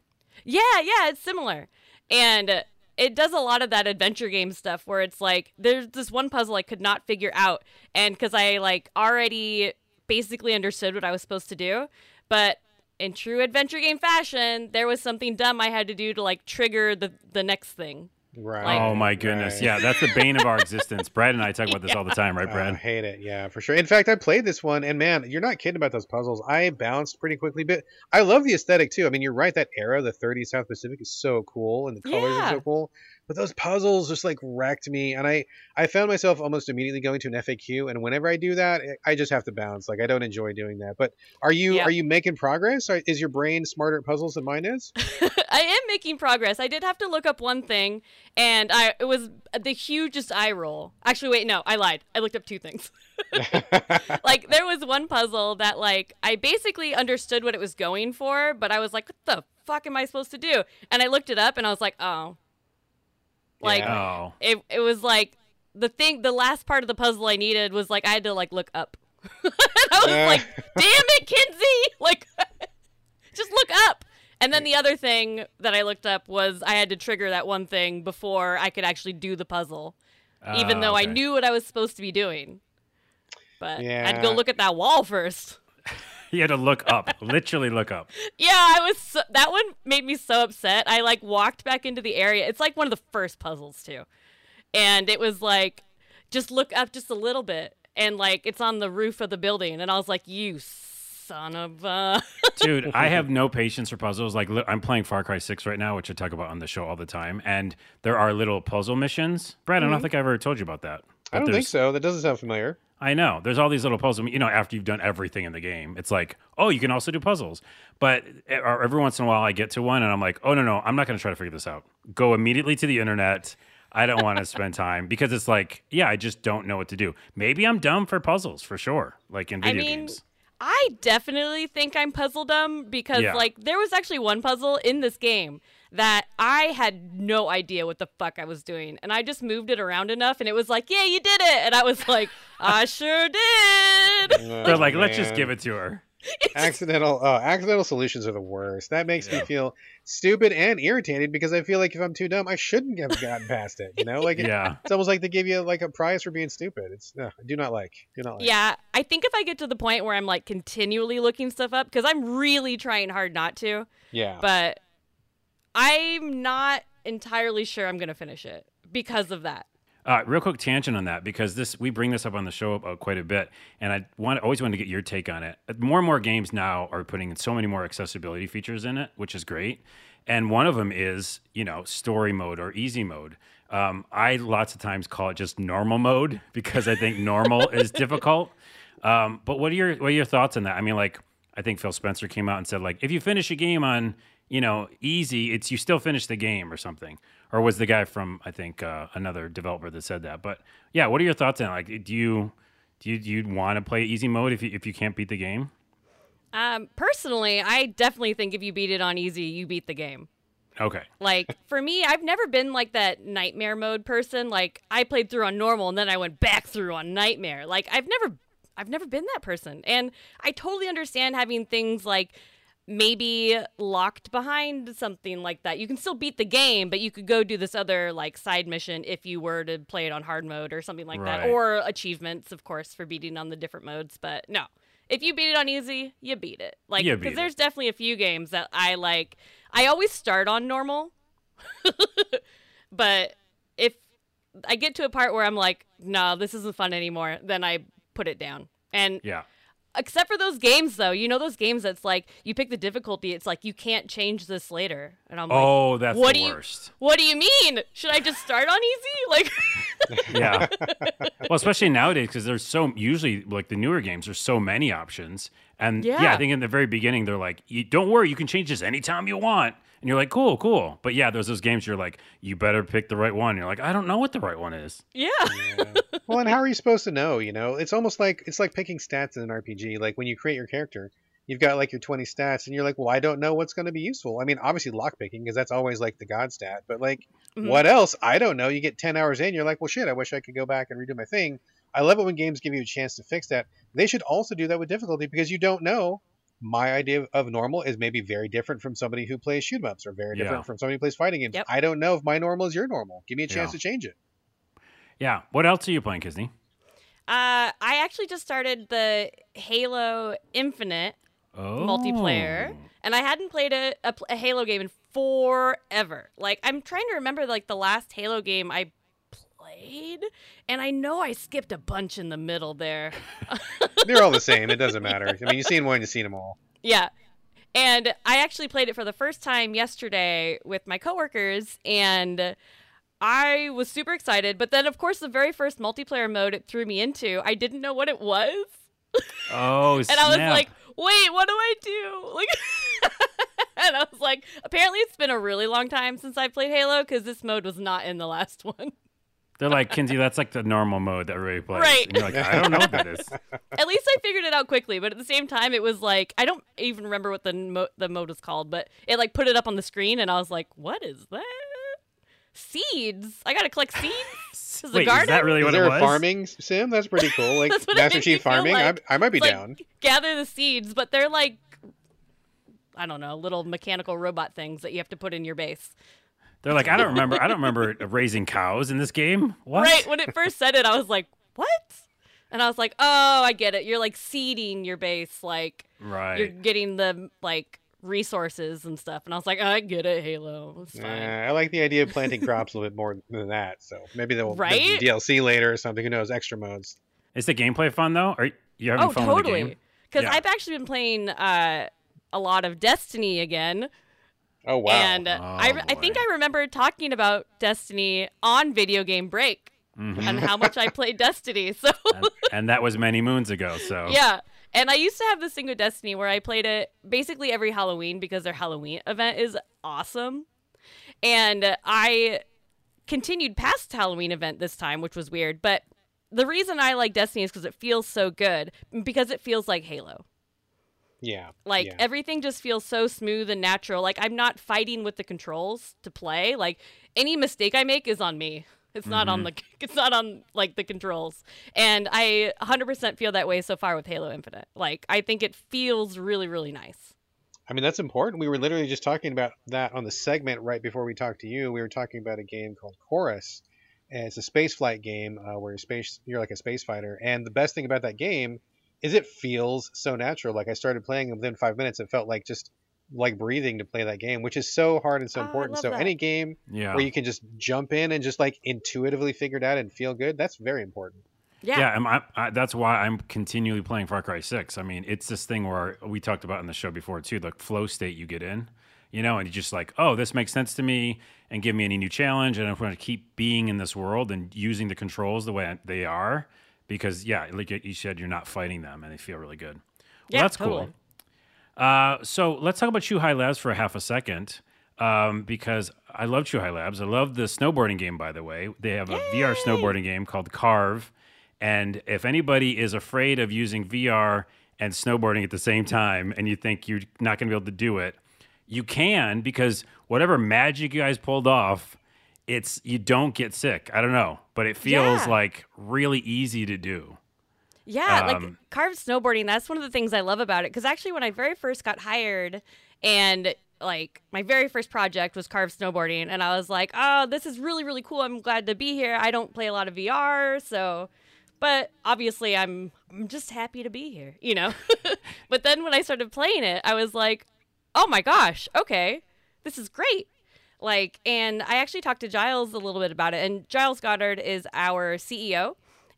Speaker 3: Yeah, yeah, it's similar. And uh, it does a lot of that adventure game stuff where it's like there's this one puzzle I could not figure out and cuz I like already basically understood what I was supposed to do, but in true adventure game fashion, there was something dumb I had to do to like trigger the the next thing.
Speaker 1: Right.
Speaker 3: Like-
Speaker 2: oh my goodness.
Speaker 1: right.
Speaker 2: Yeah, that's the bane of our existence. Brad and I talk about this all the time, right,
Speaker 1: Oh, I
Speaker 2: Brad?
Speaker 1: hate it. Yeah, for sure. In fact, I played this one, and man, you're not kidding about those puzzles. I bounced pretty quickly, but I love the aesthetic too. I mean, you're right. That era, the 30s South Pacific, is so cool, and the colors are so cool. But those puzzles just like wrecked me, and I I found myself almost immediately going to an FAQ, and whenever I do that, eh, I just have to bounce. Like I don't enjoy doing that. But are you
Speaker 3: Yeah.
Speaker 1: are you making progress? Is your brain smarter at puzzles than mine is?
Speaker 3: I am making progress. I did have to look up one thing and I it was the hugest eye roll. Actually, wait, no, I lied. I looked up two things. like there was one puzzle that like I basically understood what it was going for, but I was like, what the fuck am I supposed to do? And I looked it up and I was like, oh. Like
Speaker 1: Yeah.
Speaker 2: Oh.
Speaker 3: it it was like the thing the last part of the puzzle I needed was like I had to like look up. and I was
Speaker 1: Yeah.
Speaker 3: like, damn it, Kinsey! Like just look up. And then the other thing that I looked up was I had to trigger that one thing before I could actually do the puzzle, even
Speaker 2: Ah,
Speaker 3: though I knew what I was supposed to be doing. But I'd go look at that wall first.
Speaker 2: You had to look up, literally look up.
Speaker 3: Yeah, I was so, that one made me so upset. I like walked back into the area. It's like one of the first puzzles too. And it was like just look up just a little bit and like it's on the roof of the building and I was like, "You son of a
Speaker 2: Dude, I have no patience for puzzles. Like, li- I'm playing Far Cry 6 right now, which I talk about on the show all the time. And there are little puzzle missions. Brad, I don't mm-hmm. think I ever told you about that.
Speaker 1: I don't think so. That doesn't sound familiar.
Speaker 2: I know. There's all these little puzzles. You know, after you've done everything in the game, it's like, oh, you can also do puzzles. But every once in a while, I get to one and I'm like, oh, no, no, I'm not going to try to figure this out. Go immediately to the internet. I don't want to spend time because it's like, yeah, I just don't know what to do. Maybe I'm dumb for puzzles for sure, like in
Speaker 3: I
Speaker 2: video
Speaker 3: mean,
Speaker 2: games.
Speaker 3: I definitely think I'm puzzle dumb because
Speaker 2: Yeah.
Speaker 3: like there was actually one puzzle in this game that I had no idea what the fuck I was doing and I just moved it around enough and it was like, "Yeah, you did it." And I was like, "I sure did."
Speaker 2: They're like, let's just give it to her.
Speaker 1: accidental oh, accidental solutions are the worst. That makes
Speaker 2: Yeah.
Speaker 1: me feel stupid and irritated because I feel like if I'm too dumb, I shouldn't have gotten past it. You know, like it-
Speaker 2: Yeah.
Speaker 1: it's almost like they give you like a prize for being stupid. It's no, I do not like. Do not like.
Speaker 3: Yeah, I think if I get to the point where I'm like continually looking stuff up, because I'm really trying hard not to,
Speaker 1: Yeah.
Speaker 3: but I'm not entirely sure I'm gonna finish it because of that.
Speaker 2: Uh, real quick tangent on that because this we bring this up on the show uh, quite a bit, and I want always want to get your take on it. Uh, More and more games now are putting in so many more accessibility features in it, which is great. And one of them is you know story mode or easy mode. Um, I lots of times call it just normal mode because I think normal is difficult. Um, but what are your what are your thoughts on that? I mean, like I think Phil Spencer came out and said like if you finish a game on you know easy, it's you still finish the game or something. Or was the guy from I think uh, another developer that said that? But yeah, what are your thoughts on like? Do you do you, do you want to play easy mode if you if you can't beat the game?
Speaker 3: Um, personally, I definitely think if you beat it on easy, you beat the game.
Speaker 2: Okay,
Speaker 3: Like for me, I've never been like that nightmare mode person. Like I played through on normal and then I went back through on nightmare. Like I've never I've never been that person. And I totally understand having things like maybe locked behind something like that. You can still beat the game, but you could go do this other like side mission if you were to play it on hard mode or something like that. Or achievements, of course, for beating on the different modes. But no. If you beat it on easy, you beat it. Like because there's definitely a few games that I like I always start on normal. but if I get to a part where I'm like, no, this isn't fun anymore, then I put it down. And
Speaker 2: yeah,
Speaker 3: except for those games though, you know those games that's like you pick the difficulty, it's like you can't change this later. And I'm like,
Speaker 2: oh, that's
Speaker 3: what
Speaker 2: the
Speaker 3: do you-
Speaker 2: worst.
Speaker 3: what do you mean? Should I just start on easy? Like
Speaker 2: yeah. well, especially nowadays because there's so usually like the newer games. There's so many options, and yeah.
Speaker 3: Yeah.
Speaker 2: I think in the very beginning they're like, "Don't worry, you can change this anytime you want," and you're like, "Cool, cool." But yeah, there's those games you're like, "You better pick the right one." You're like, "I don't know what the right one is."
Speaker 3: Yeah.
Speaker 1: well, and how are you supposed to know? You know, it's almost like it's like picking stats in an RPG. Like when you create your character, you've got like your 20 stats, and you're like, well, I don't know what's going to be useful. I mean, obviously lockpicking because that's always like the god stat, but like
Speaker 3: Mhm.
Speaker 1: what else? I don't know. You get 10 hours in, you're like, well, shit, I wish I could go back and redo my thing. I love it when games give you a chance to fix that. They should also do that with difficulty because you don't know. My idea of normal is maybe very different from somebody who plays shoot 'em ups or very different
Speaker 2: Yeah.
Speaker 1: from somebody who plays fighting games.
Speaker 3: Yep.
Speaker 1: I don't know if my normal is your normal. Give me a chance
Speaker 2: Yeah.
Speaker 1: to change it.
Speaker 2: Yeah. What else are you playing, Kinsey?
Speaker 3: Uh I actually just started the Halo Infinite
Speaker 2: Oh,
Speaker 3: multiplayer and i hadn't played a, a, a halo game in forever like i'm trying to remember like the last halo game i played and i know i skipped a bunch in the middle there
Speaker 1: They're all the same. It doesn't matter. I mean, you've seen one, you've seen them all.
Speaker 3: yeah and i actually played it for the first time yesterday with my coworkers and i was super excited but then of course the very first multiplayer mode it threw me into i didn't know what it was
Speaker 2: Oh,
Speaker 3: and I was like, "Wait, what do I do?" Like, and I was like, "Apparently, it's been a really long time since I played Halo because this mode was not in the last one.
Speaker 2: They're like, Kinsey, that's like the normal mode that everybody plays.
Speaker 3: Right.
Speaker 2: And you're like, I don't know what that is.
Speaker 3: At least I figured it out quickly. But at the same time, it was like I don't even remember what the mo- the mode was called, but it like put it up on the screen, and I was like, "What is that?" Seeds. I gotta collect seeds. Is the
Speaker 2: Wait, is that really
Speaker 1: Is
Speaker 2: what
Speaker 1: there
Speaker 2: it
Speaker 1: a
Speaker 2: was?
Speaker 1: farming sim? That's pretty cool. Like
Speaker 3: That's what
Speaker 1: Master Chief farming.
Speaker 3: like.
Speaker 1: I, I might be
Speaker 3: It's like,
Speaker 1: down.
Speaker 3: gather the seeds, but they're like I don't know, little mechanical robot things that you have to put in your base.
Speaker 2: They're like, I don't remember. I don't remember raising cows in this game. What?
Speaker 3: Right when it first said it, I was like, "What?" And I was like, "Oh, I get it. You're like seeding your base, like
Speaker 2: Right.
Speaker 3: you're getting the like resources and stuff." And I was like, "I get it, Halo. It's fine."
Speaker 1: Uh, I like the idea of planting crops a little bit more than that. So maybe they'll
Speaker 3: Right?
Speaker 1: there'll DLC later or something. Who knows? Extra modes.
Speaker 2: Is the gameplay fun though? Are you having
Speaker 3: oh,
Speaker 2: fun with the
Speaker 3: totally. Because
Speaker 2: Yeah.
Speaker 3: I've actually been playing uh, a lot of Destiny again,
Speaker 1: Oh wow.
Speaker 3: and uh,
Speaker 2: Oh,
Speaker 3: I I think. I remember talking about Destiny on Video Game Break
Speaker 2: Mhm.
Speaker 3: and how much I played Destiny. So
Speaker 2: and, and that was many moons ago. So
Speaker 3: Yeah. And I used to have this thing with Destiny where I played it basically every Halloween because their Halloween event is awesome. And I continued past Halloween event this time, which was weird. But the reason I like Destiny is because it feels so good, because it feels like Halo.
Speaker 1: Yeah.
Speaker 3: Like
Speaker 1: yeah.
Speaker 3: everything just feels so smooth and natural. Like I'm not fighting with the controls to play. Like any mistake I make is on me. It's not on the it's not on like the controls. And I 100% feel that way so far with Halo Infinite. Like I think it feels really really nice.
Speaker 1: I mean, that's important. We were literally just talking about that on the segment right before we talked to you. We were talking about a game called Chorus. And it's a space flight game uh, where you're space you're like a space fighter. And the best thing about that game is it feels so natural. Like I started playing and within five minutes, it felt like just like breathing to play that game, which is so hard and so
Speaker 3: Oh,
Speaker 1: important. So
Speaker 3: that.
Speaker 1: any game
Speaker 2: Yeah.
Speaker 1: where you can just jump in and just like intuitively figure it out and feel good, that's very important.
Speaker 3: Yeah.
Speaker 2: Yeah, I'm, I, I, that's why I'm continually playing Far Cry 6. I mean, it's this thing where we talked about in the show before too, the flow state you get in, you know, and you're just like, oh, this makes sense to me and give me any new challenge. And if we're going to keep being in this world and using the controls the way they are, because, yeah, like you said, you're not fighting them and they feel really good. Well,
Speaker 3: Yeah,
Speaker 2: that's
Speaker 3: totally.
Speaker 2: cool. Uh, so let's talk about Chuhai Labs for a half a second. Um, because I love Chuhai Labs. I love the snowboarding game, by the way. They have a VR snowboarding game called Carve. And if anybody is afraid of using VR and snowboarding at the same time and you think you're not going to be able to do it, you can because whatever magic you guys pulled off, it's you don't get sick. I don't know, but it feels
Speaker 3: Yeah.
Speaker 2: like really easy to do.
Speaker 3: Yeah, like
Speaker 2: Um,
Speaker 3: carved snowboarding, that's one of the things I love about it. Because actually, when I very first got hired and like my very first project was carved snowboarding, and I was like, oh, this is really, really cool. I'm glad to be here. I don't play a lot of VR, so. But obviously, I'm I'm just happy to be here, you know. but then when I started playing it, I was like, oh my gosh, okay, this is great. Like, and I actually talked to Giles a little bit about it, and Giles Goddard is our CEO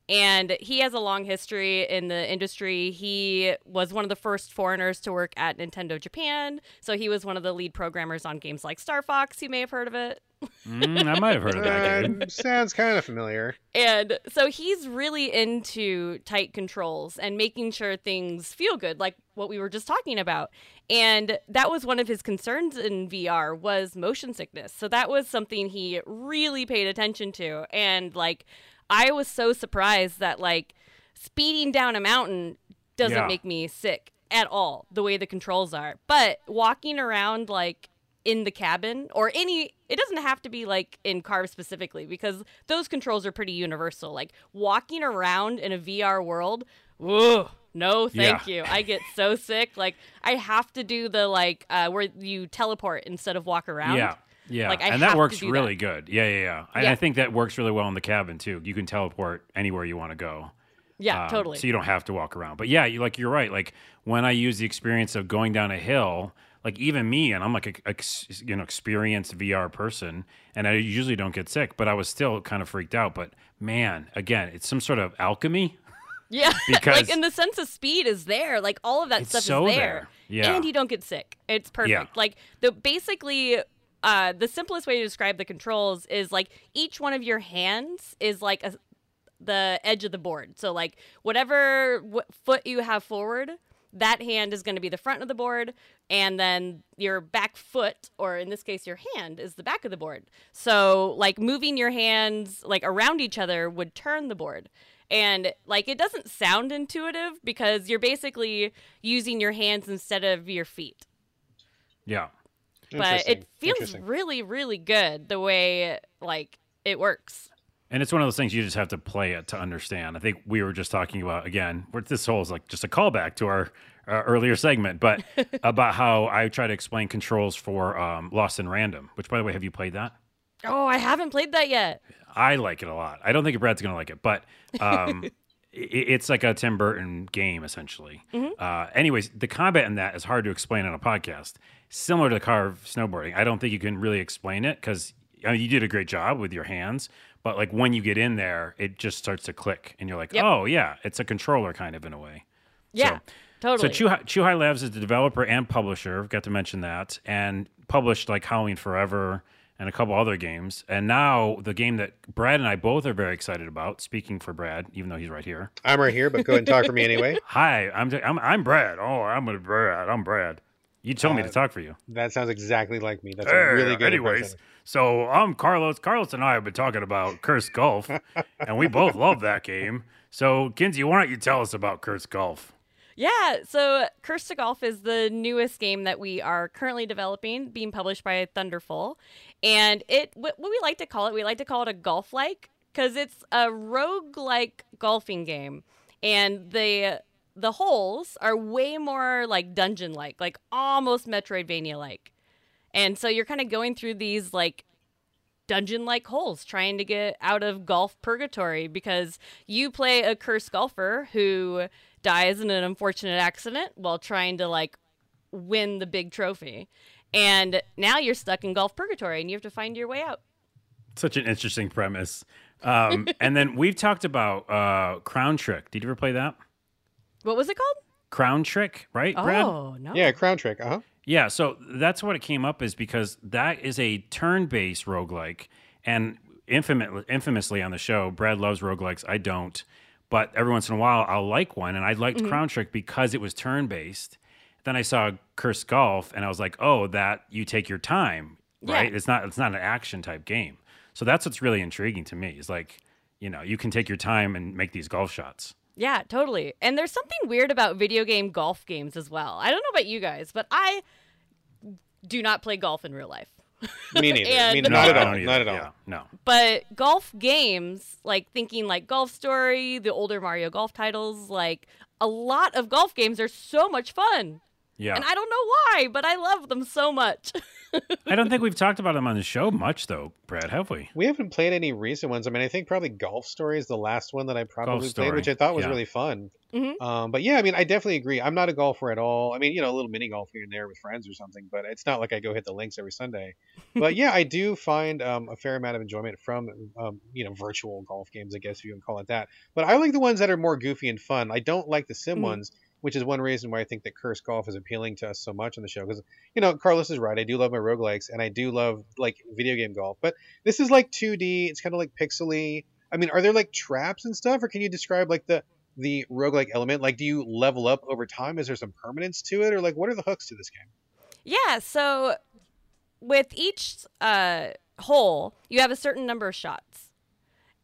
Speaker 3: and he has a long history in the industry. He was one of the first foreigners to work at Nintendo Japan, so he was one of the lead programmers on games like Star Fox. You may have heard of it.
Speaker 2: Mm, I might have heard of that game.
Speaker 1: Uh, sounds kind of familiar.
Speaker 3: And so he's really into tight controls and making sure things feel good, like what we were just talking about. And that was one of his concerns in VR was motion sickness. So that was something he really paid attention to. And like I was so surprised that like speeding down a mountain doesn't
Speaker 2: Yeah.
Speaker 3: make me sick at all the way the controls are. But walking around like in the cabin or any it doesn't have to be like in Carve specifically because those controls are pretty universal. Like walking around in a VR world, whoa, no thank
Speaker 2: Yeah.
Speaker 3: you. I get so sick. Like I have to do the like uh where you teleport instead of walk around.
Speaker 2: Yeah. Yeah.
Speaker 3: Like, I
Speaker 2: and that works really
Speaker 3: that.
Speaker 2: good. Yeah, yeah, yeah. And
Speaker 3: Yeah.
Speaker 2: I think that works really well in the cabin too. You can teleport anywhere you want to go.
Speaker 3: Yeah,
Speaker 2: Um,
Speaker 3: totally.
Speaker 2: So you don't have to walk around. But yeah, you like you're right. Like when I use the experience of going down a hill, like even me, and I'm like a, ex, you know experienced VR person, and I usually don't get sick, but I was still kind of freaked out. But man, again, it's some sort of alchemy.
Speaker 3: Yeah,
Speaker 2: Because-
Speaker 3: like, and the sense of speed is there. Like all of that stuff
Speaker 2: so
Speaker 3: is there.
Speaker 2: there. Yeah.
Speaker 3: and you don't get sick. It's perfect.
Speaker 2: Yeah.
Speaker 3: Like the basically, uh, the simplest way to describe the controls is like each one of your hands is like a, the edge of the board. So like whatever w- foot you have forward, that hand is going to be the front of the board, and then your back foot, or in this case your hand, is the back of the board. So like moving your hands like around each other would turn the board. And like it doesn't sound intuitive because you're basically using your hands instead of your feet.
Speaker 2: Yeah.
Speaker 3: But it feels really, really good the way like it works.
Speaker 2: And it's one of those things you just have to play it to understand. I think we were just talking about again. This whole is like just a callback to our, our earlier segment, but about how I try to explain controls for um, Lost in Random. Which, by the way, have you played that?
Speaker 3: Oh, I haven't played that yet.
Speaker 2: I like it a lot. I don't think Brad's gonna like it, but um, i it's like a Tim Burton game essentially. Uh, anyways, the combat in that is hard to explain on a podcast. Similar to carve snowboarding, I don't think you can really explain it because I mean, you did a great job with your hands, but like when you get in there, it just starts to click, and you're like,
Speaker 3: Yep.
Speaker 2: oh yeah, it's a controller kind of in a way.
Speaker 3: Yeah, totally.
Speaker 2: So Chuhai, Chuhai Labs is the developer and publisher. Got to mention that, and published like Halloween Forever and a couple other games. And now the game that Brad and I both are very excited about. Speaking for Brad, even though he's right here.
Speaker 1: I'm right here, but go ahead and talk for me anyway.
Speaker 2: Hi, I'm I'm, I'm Brad. Oh, I'm a Brad. I'm Brad. You told me to
Speaker 1: Uh,
Speaker 2: talk for you.
Speaker 1: That sounds exactly like me. That's
Speaker 2: Hey,
Speaker 1: a really good
Speaker 2: anyways,
Speaker 1: impression.
Speaker 2: so I'm Carlos. Carlos and I have been talking about Cursed Golf, and we both love that game. So, Kinsey, why don't you tell us about Cursed Golf?
Speaker 3: Yeah, so Cursed to Golf is the newest game that we are currently developing, being published by Thunderful. And it what we like to call it, we like to call it a golf like because it's a rogue like golfing game. And the the holes are way more like dungeon like, like almost Metroidvania like. And so you're kind of going through these like dungeon like holes trying to get out of golf purgatory because you play a cursed golfer who dies in an unfortunate accident while trying to like win the big trophy. And now you're stuck in golf purgatory and you have to find your way out.
Speaker 2: Such an interesting premise. Um, and then we've talked about uh, Crown Trick. Did you ever play that?
Speaker 3: What was it called?
Speaker 2: Crown Trick, right, Brad?
Speaker 3: Oh, no.
Speaker 1: Yeah, Crown Trick. Uh huh.
Speaker 2: Yeah, so that's what it came up is because that is a turn-based roguelike. And infamous, infamously on the show, Brad loves roguelikes. I don't. But every once in a while, I'll like one. And I liked
Speaker 3: Mm-hmm.
Speaker 2: Crown Trick because it was turn-based. Then I saw Cursed Golf, and I was like, oh, that you take your time, right?
Speaker 3: Yeah.
Speaker 2: It's not it's not an action type game. So that's what's really intriguing to me. Is like, you know, you can take your time and make these golf shots.
Speaker 3: Yeah, totally. And there's something weird about video game golf games as well. I don't know about you guys, but I do not play golf in real life.
Speaker 1: Me neither.
Speaker 3: And-
Speaker 1: Me,
Speaker 3: No,
Speaker 1: not at all.
Speaker 2: don't either.
Speaker 1: Not at all.
Speaker 2: Yeah, no.
Speaker 3: But golf games, like thinking like Golf Story, the older Mario Golf titles, like a lot of golf games are so much fun.
Speaker 2: Yeah.
Speaker 3: And I don't know why, but I love them so much.
Speaker 2: I don't think we've talked about them on the show much, though, Brad, have we?
Speaker 1: We haven't played any recent ones. I mean, I think probably Golf Story is the last one that I probably played, which I thought was
Speaker 2: yeah.
Speaker 1: really fun.
Speaker 3: Mhm.
Speaker 1: Um, but yeah, I mean, I definitely agree. I'm not a golfer at all. I mean, you know, a little mini golf here and there with friends or something, but it's not like I go hit the links every Sunday. But yeah, I do find um, a fair amount of enjoyment from, um, you know, virtual golf games, I guess if you can call it that. But I like the ones that are more goofy and fun. I don't like the sim
Speaker 3: Mhm.
Speaker 1: ones. Which is one reason why I think that Cursed Golf is appealing to us so much on the show. Because, you know, Carlos is right. I do love my roguelikes and I do love, like, video game golf. But this is like 2D. It's kind of like pixely. I mean, are there like traps and stuff, or can you describe like the the roguelike element? Like, do you level up over time? Is there some permanence to it, or like what are the hooks to this game?
Speaker 3: yeah, so with each uh, hole, you have a certain number of shots.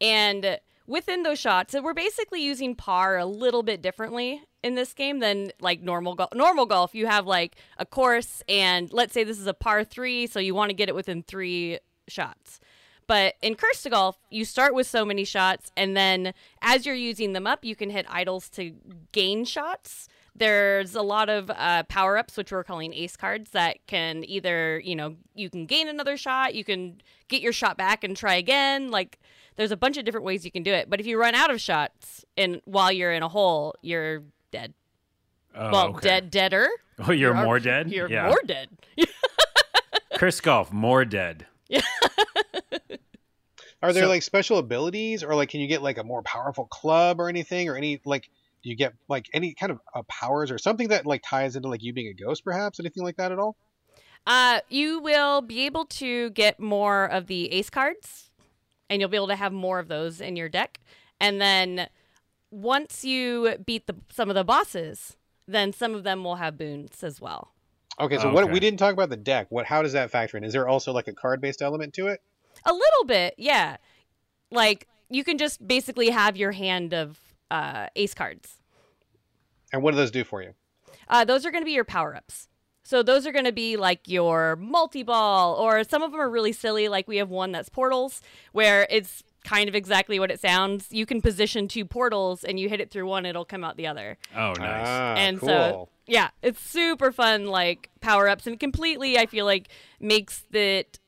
Speaker 3: And within those shots, we're basically using par a little bit differently in this game than like normal golf. Normal golf, you have like a course, and let's say this is a par three, so you want to get it within three shots. But in Cursed to Golf, you start with so many shots, and then as you're using them up, you can hit idols to gain shots. There's a lot of uh, power ups, which we're calling ace cards, that can either, you know, you can gain another shot, you can get your shot back and try again. Like, there's a bunch of different ways you can do it. But if you run out of shots and while you're in a hole, you're dead.
Speaker 2: Oh,
Speaker 3: well,
Speaker 2: okay.
Speaker 3: dead, deader.
Speaker 2: Oh, you're
Speaker 3: You're-
Speaker 2: more dead?
Speaker 3: You're
Speaker 2: yeah.
Speaker 3: more dead.
Speaker 2: Cursed Golf, more dead.
Speaker 1: Are there
Speaker 2: So-
Speaker 1: like special abilities, or like can you get like a more powerful club or anything, or any like do you get like any kind of uh, powers or something that like ties into like you being a ghost, perhaps anything like that at all?
Speaker 3: Uh, you will be able to get more of the ace cards, and you'll be able to have more of those in your deck. And then once you beat the some of the bosses, then some of them will have boons as well.
Speaker 1: Okay, so what we didn't talk about the deck. What how does that factor in? Is there also like a card based element to it?
Speaker 3: A little bit, yeah. Like you can just basically have your hand of uh, ace cards.
Speaker 1: And what do those do for you?
Speaker 3: Uh, those are going to be your power ups. So those are going to be like your multi ball, or some of them are really silly. Like we have one that's portals, where it's kind of exactly what it sounds. You can position two portals, and you hit it through one, it'll come out the other.
Speaker 2: Oh, nice.
Speaker 1: Ah,
Speaker 3: and
Speaker 1: cool.
Speaker 3: so yeah, it's super fun. Like power ups, and completely, I feel like makes it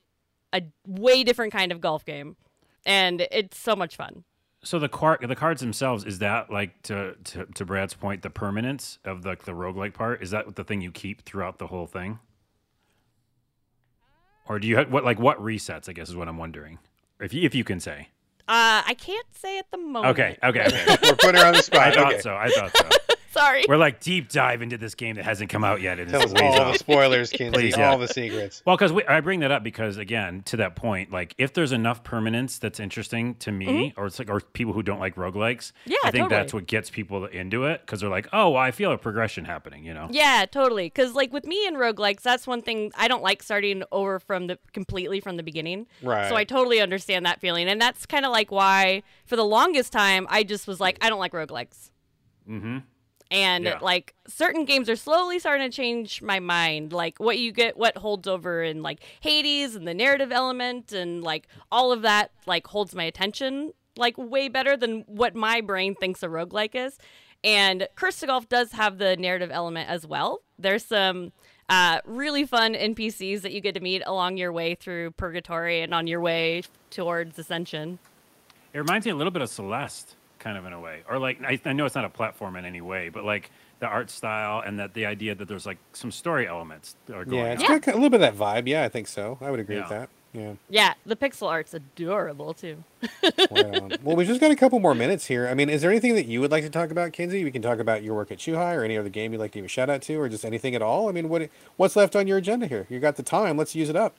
Speaker 3: a way different kind of golf game, and it's so much fun.
Speaker 2: so the car- the cards themselves is that like to, to to Brad's point the permanence of the the roguelike part is that the thing you keep throughout the whole thing? Or do you have what like what resets I guess is what I'm wondering. If you if you can say.
Speaker 3: Uh, I can't say at the moment.
Speaker 2: Okay, okay, okay.
Speaker 1: We're putting her on the spot.
Speaker 2: I thought
Speaker 1: okay.
Speaker 2: so. I thought so.
Speaker 3: Sorry.
Speaker 2: We're like deep dive into this game that hasn't come out yet and
Speaker 1: Tell
Speaker 2: it's
Speaker 1: us all
Speaker 2: off.
Speaker 1: the spoilers, Kinsey.
Speaker 2: Please, yeah.
Speaker 1: All the secrets.
Speaker 2: Well, because I bring that up because again, to that point, like if there's enough permanence that's interesting to me, or it's like, or people who don't like roguelikes,
Speaker 3: Mm-hmm. Yeah,
Speaker 2: I think that's what gets people into it because they're like, oh, well, I feel a progression happening, you know?
Speaker 3: Yeah, totally. Because like with me and roguelikes, that's one thing I don't like starting over from the completely from the beginning.
Speaker 1: Right.
Speaker 3: So I totally understand that feeling, and that's kind of like why for the longest time I just was like, I don't like roguelikes.
Speaker 2: Mm-hmm.
Speaker 3: And
Speaker 2: Yeah.
Speaker 3: like certain games are slowly starting to change my mind. Like what you get, what holds over in like Hades and the narrative element and like all of that like holds my attention like way better than what my brain thinks a roguelike is. And Cursed to Golf does have the narrative element as well. There's some uh, really fun NPCs that you get to meet along your way through Purgatory and on your way towards Ascension.
Speaker 2: It reminds me a little bit of Celeste, kind of in a way, or like I, I know it's not a platform in any way, but like the art style and that the idea that there's like some story elements are going
Speaker 1: Yeah, it's
Speaker 2: on.
Speaker 1: got a little bit of that vibe. Yeah, I think so. I would agree with that. Yeah.
Speaker 3: Yeah, the pixel art's adorable too.
Speaker 1: Right well, we just got a couple more minutes here. I mean, is there anything that you would like to talk about, Kinsey? We can talk about your work at Chuhai or any other game you'd like to give a shout out to, or just anything at all. I mean, what what's left on your agenda here? You got the time. Let's use it up.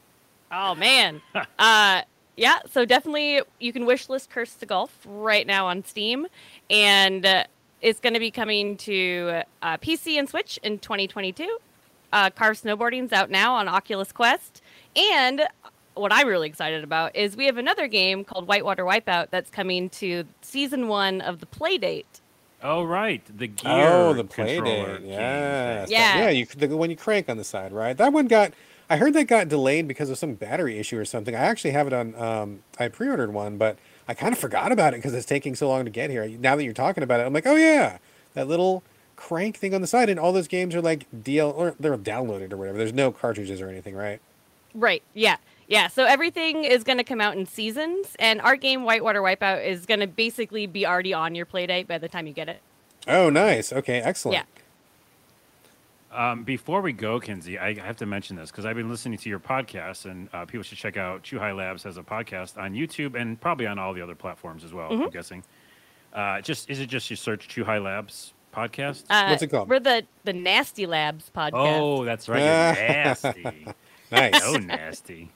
Speaker 3: Oh man. uh yeah, so definitely you can wishlist Cursed to Golf right now on Steam and uh, it's going to be coming to uh, PC and Switch in 2022. Uh, Carve Snowboarding's out now on Oculus Quest and what I'm really excited about is we have another game called Whitewater Wipeout that's coming to season 1 of the Playdate.
Speaker 2: Oh right, the gear.
Speaker 1: oh, the
Speaker 2: controller
Speaker 1: Playdate.
Speaker 2: game
Speaker 1: Yeah.
Speaker 3: Yeah.
Speaker 1: Yeah. You the one you crank on the side, right? That one got. I heard that got delayed because of some battery issue or something. I actually have it on. Um, I pre-ordered one, but I kind of forgot about it because it's taking so long to get here. Now that you're talking about it, I'm like, oh yeah, that little crank thing on the side, and all those games are like DL or they're downloaded or whatever. There's no cartridges or anything, right?
Speaker 3: Right. Yeah. Yeah. So everything is going to come out in seasons, and our game Whitewater Wipeout is going to basically be already on your playdate by the time you get it.
Speaker 1: Oh, nice. Okay, excellent.
Speaker 3: Yeah.
Speaker 2: Um, before we go, Kinsey, I have to mention this because I've been listening to your podcast, and uh, people should check out Chuhai Labs has a podcast on YouTube and probably on all the other platforms as well.
Speaker 3: Mm-hmm.
Speaker 2: I'm guessing. Uh, just is it just you search Chuhai Labs podcast?
Speaker 3: Uh,
Speaker 1: What's it called?
Speaker 3: We're the the Nasty Labs podcast.
Speaker 2: oh, that's right. You're nasty.
Speaker 1: Nice.
Speaker 2: so nasty.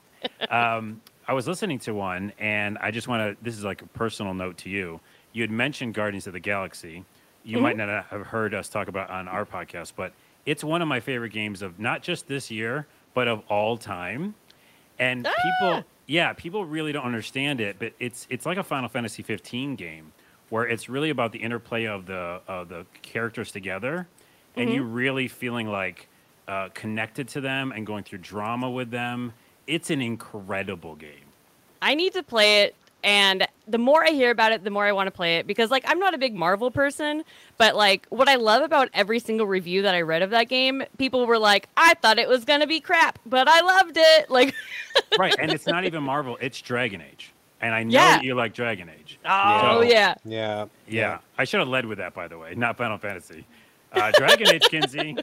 Speaker 2: Um, I was listening to one, and I just want to. This is like a personal note to you. You had mentioned Guardians of the Galaxy. You might
Speaker 3: Mm-hmm.
Speaker 2: not have heard us talk about on our podcast, but it's one of my favorite games of not just this year, but of all time. And
Speaker 3: Ah!
Speaker 2: people, yeah, people really don't understand it, but it's it's like a Final Fantasy 15 game where it's really about the interplay of the of the characters together, and
Speaker 3: Mm-hmm.
Speaker 2: you really feeling like uh, connected to them and going through drama with them. It's an incredible game.
Speaker 3: I need to play it, and the more I hear about it, the more I want to play it because, like, I'm not a big Marvel person, but like, what I love about every single review that I read of that game, people were like, "I thought it was gonna be crap, but I loved it." Like,
Speaker 2: right, and it's not even Marvel; it's Dragon Age, and I know
Speaker 3: Yeah.
Speaker 2: that you like Dragon Age.
Speaker 3: oh
Speaker 2: So-
Speaker 3: yeah,
Speaker 1: Yeah.
Speaker 2: Yeah, I should have led with that, by the way, not Final Fantasy. Uh, Dragon Age, Kinsey.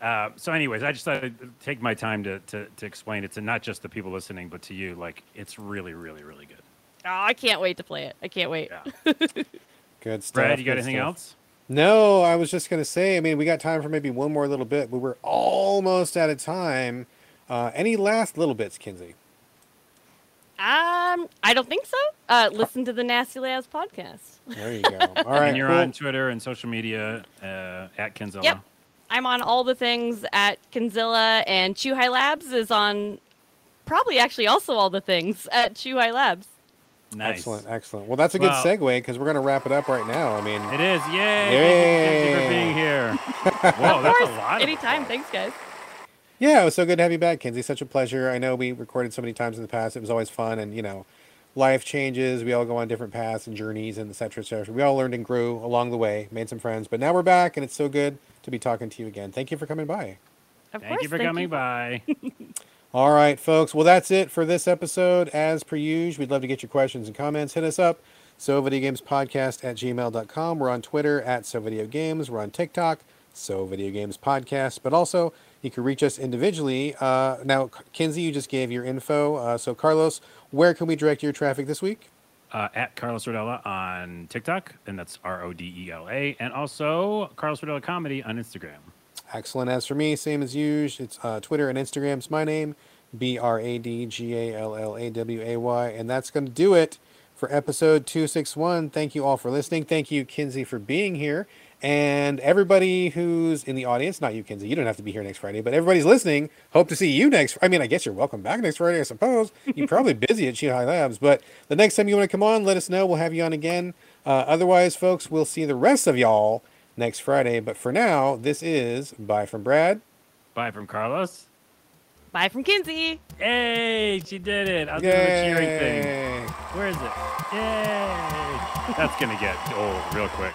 Speaker 2: Uh, so, anyways, I just thought I'd take my time to, to, to explain it to not just the people listening, but to you. Like, it's really, really, really good.
Speaker 3: Oh, I can't wait to play it. I can't wait.
Speaker 2: Yeah.
Speaker 1: Good stuff.
Speaker 2: Brad, you got anything
Speaker 1: stuff.
Speaker 2: else?
Speaker 1: No, I was just gonna say. I mean, we got time for maybe one more little bit. We were almost out of time. Uh, any last little bits, Kinsey?
Speaker 3: Um, I don't think so. Uh, listen to the Nasty Labs podcast.
Speaker 1: There you go. All right.
Speaker 2: and you're
Speaker 1: cool.
Speaker 2: on Twitter and social media uh, at Kenzilla.
Speaker 3: Yep. I'm on all the things at Kinzilla, and Chuhai Labs is on probably actually also all the things at Chuhai Labs.
Speaker 2: Nice.
Speaker 1: Excellent, excellent. Well, that's a good
Speaker 2: Well-
Speaker 1: segue because we're gonna wrap it up right now. I mean,
Speaker 2: It is. Yay.
Speaker 1: Yay.
Speaker 2: Thank you for being here. Whoa, that's a lot.
Speaker 3: Anytime. Thanks, guys.
Speaker 1: yeah, it was so good to have you back, Kinsey. Such a pleasure. I know we recorded so many times in the past. It was always fun, and you know, life changes. We all go on different paths and journeys, and et cetera, et cetera. We all learned and grew along the way, made some friends, but now we're back, and it's so good to be talking to you again. Thank you for coming by.
Speaker 3: Of
Speaker 2: Thank
Speaker 3: course.
Speaker 2: you for coming by.
Speaker 1: All right, folks. Well, that's it for this episode. As per usual, we'd love to get your questions and comments. Hit us up. So Video Games Podcast at gmail.com. We're on Twitter at So Video Games. We're on TikTok, So Video Games Podcast. But also, you can reach us individually. Uh, now, Kinsey, you just gave your info. Uh, so, Carlos, where can we direct your traffic this week?
Speaker 2: uh, at Carlos Rodela on TikTok, and that's R O D E L A, and also Carlos Rodela Comedy on Instagram.
Speaker 1: Excellent. As for me, same as usual. It's uh, Twitter and Instagram's my name, B R A D G A L L A W A Y. And that's going to do it for episode 261. Thank you all for listening. Thank you, Kinsey, for being here. And everybody who's in the audience, not you, Kinsey, you don't have to be here next Friday, but everybody's listening. Hope to see you next. I mean, I guess you're welcome back next Friday, I suppose. You're probably busy at High Labs, but the next time you want to come on, let us know. We'll have you on again. Uh, otherwise, folks, we'll see the rest of y'all next Friday. But for now, this is bye from Brad.
Speaker 2: Bye from Carlos.
Speaker 3: Bye from Kinsey.
Speaker 2: Hey, she did it. I was doing the cheering thing. Where is it? Yay. That's going to get old real quick.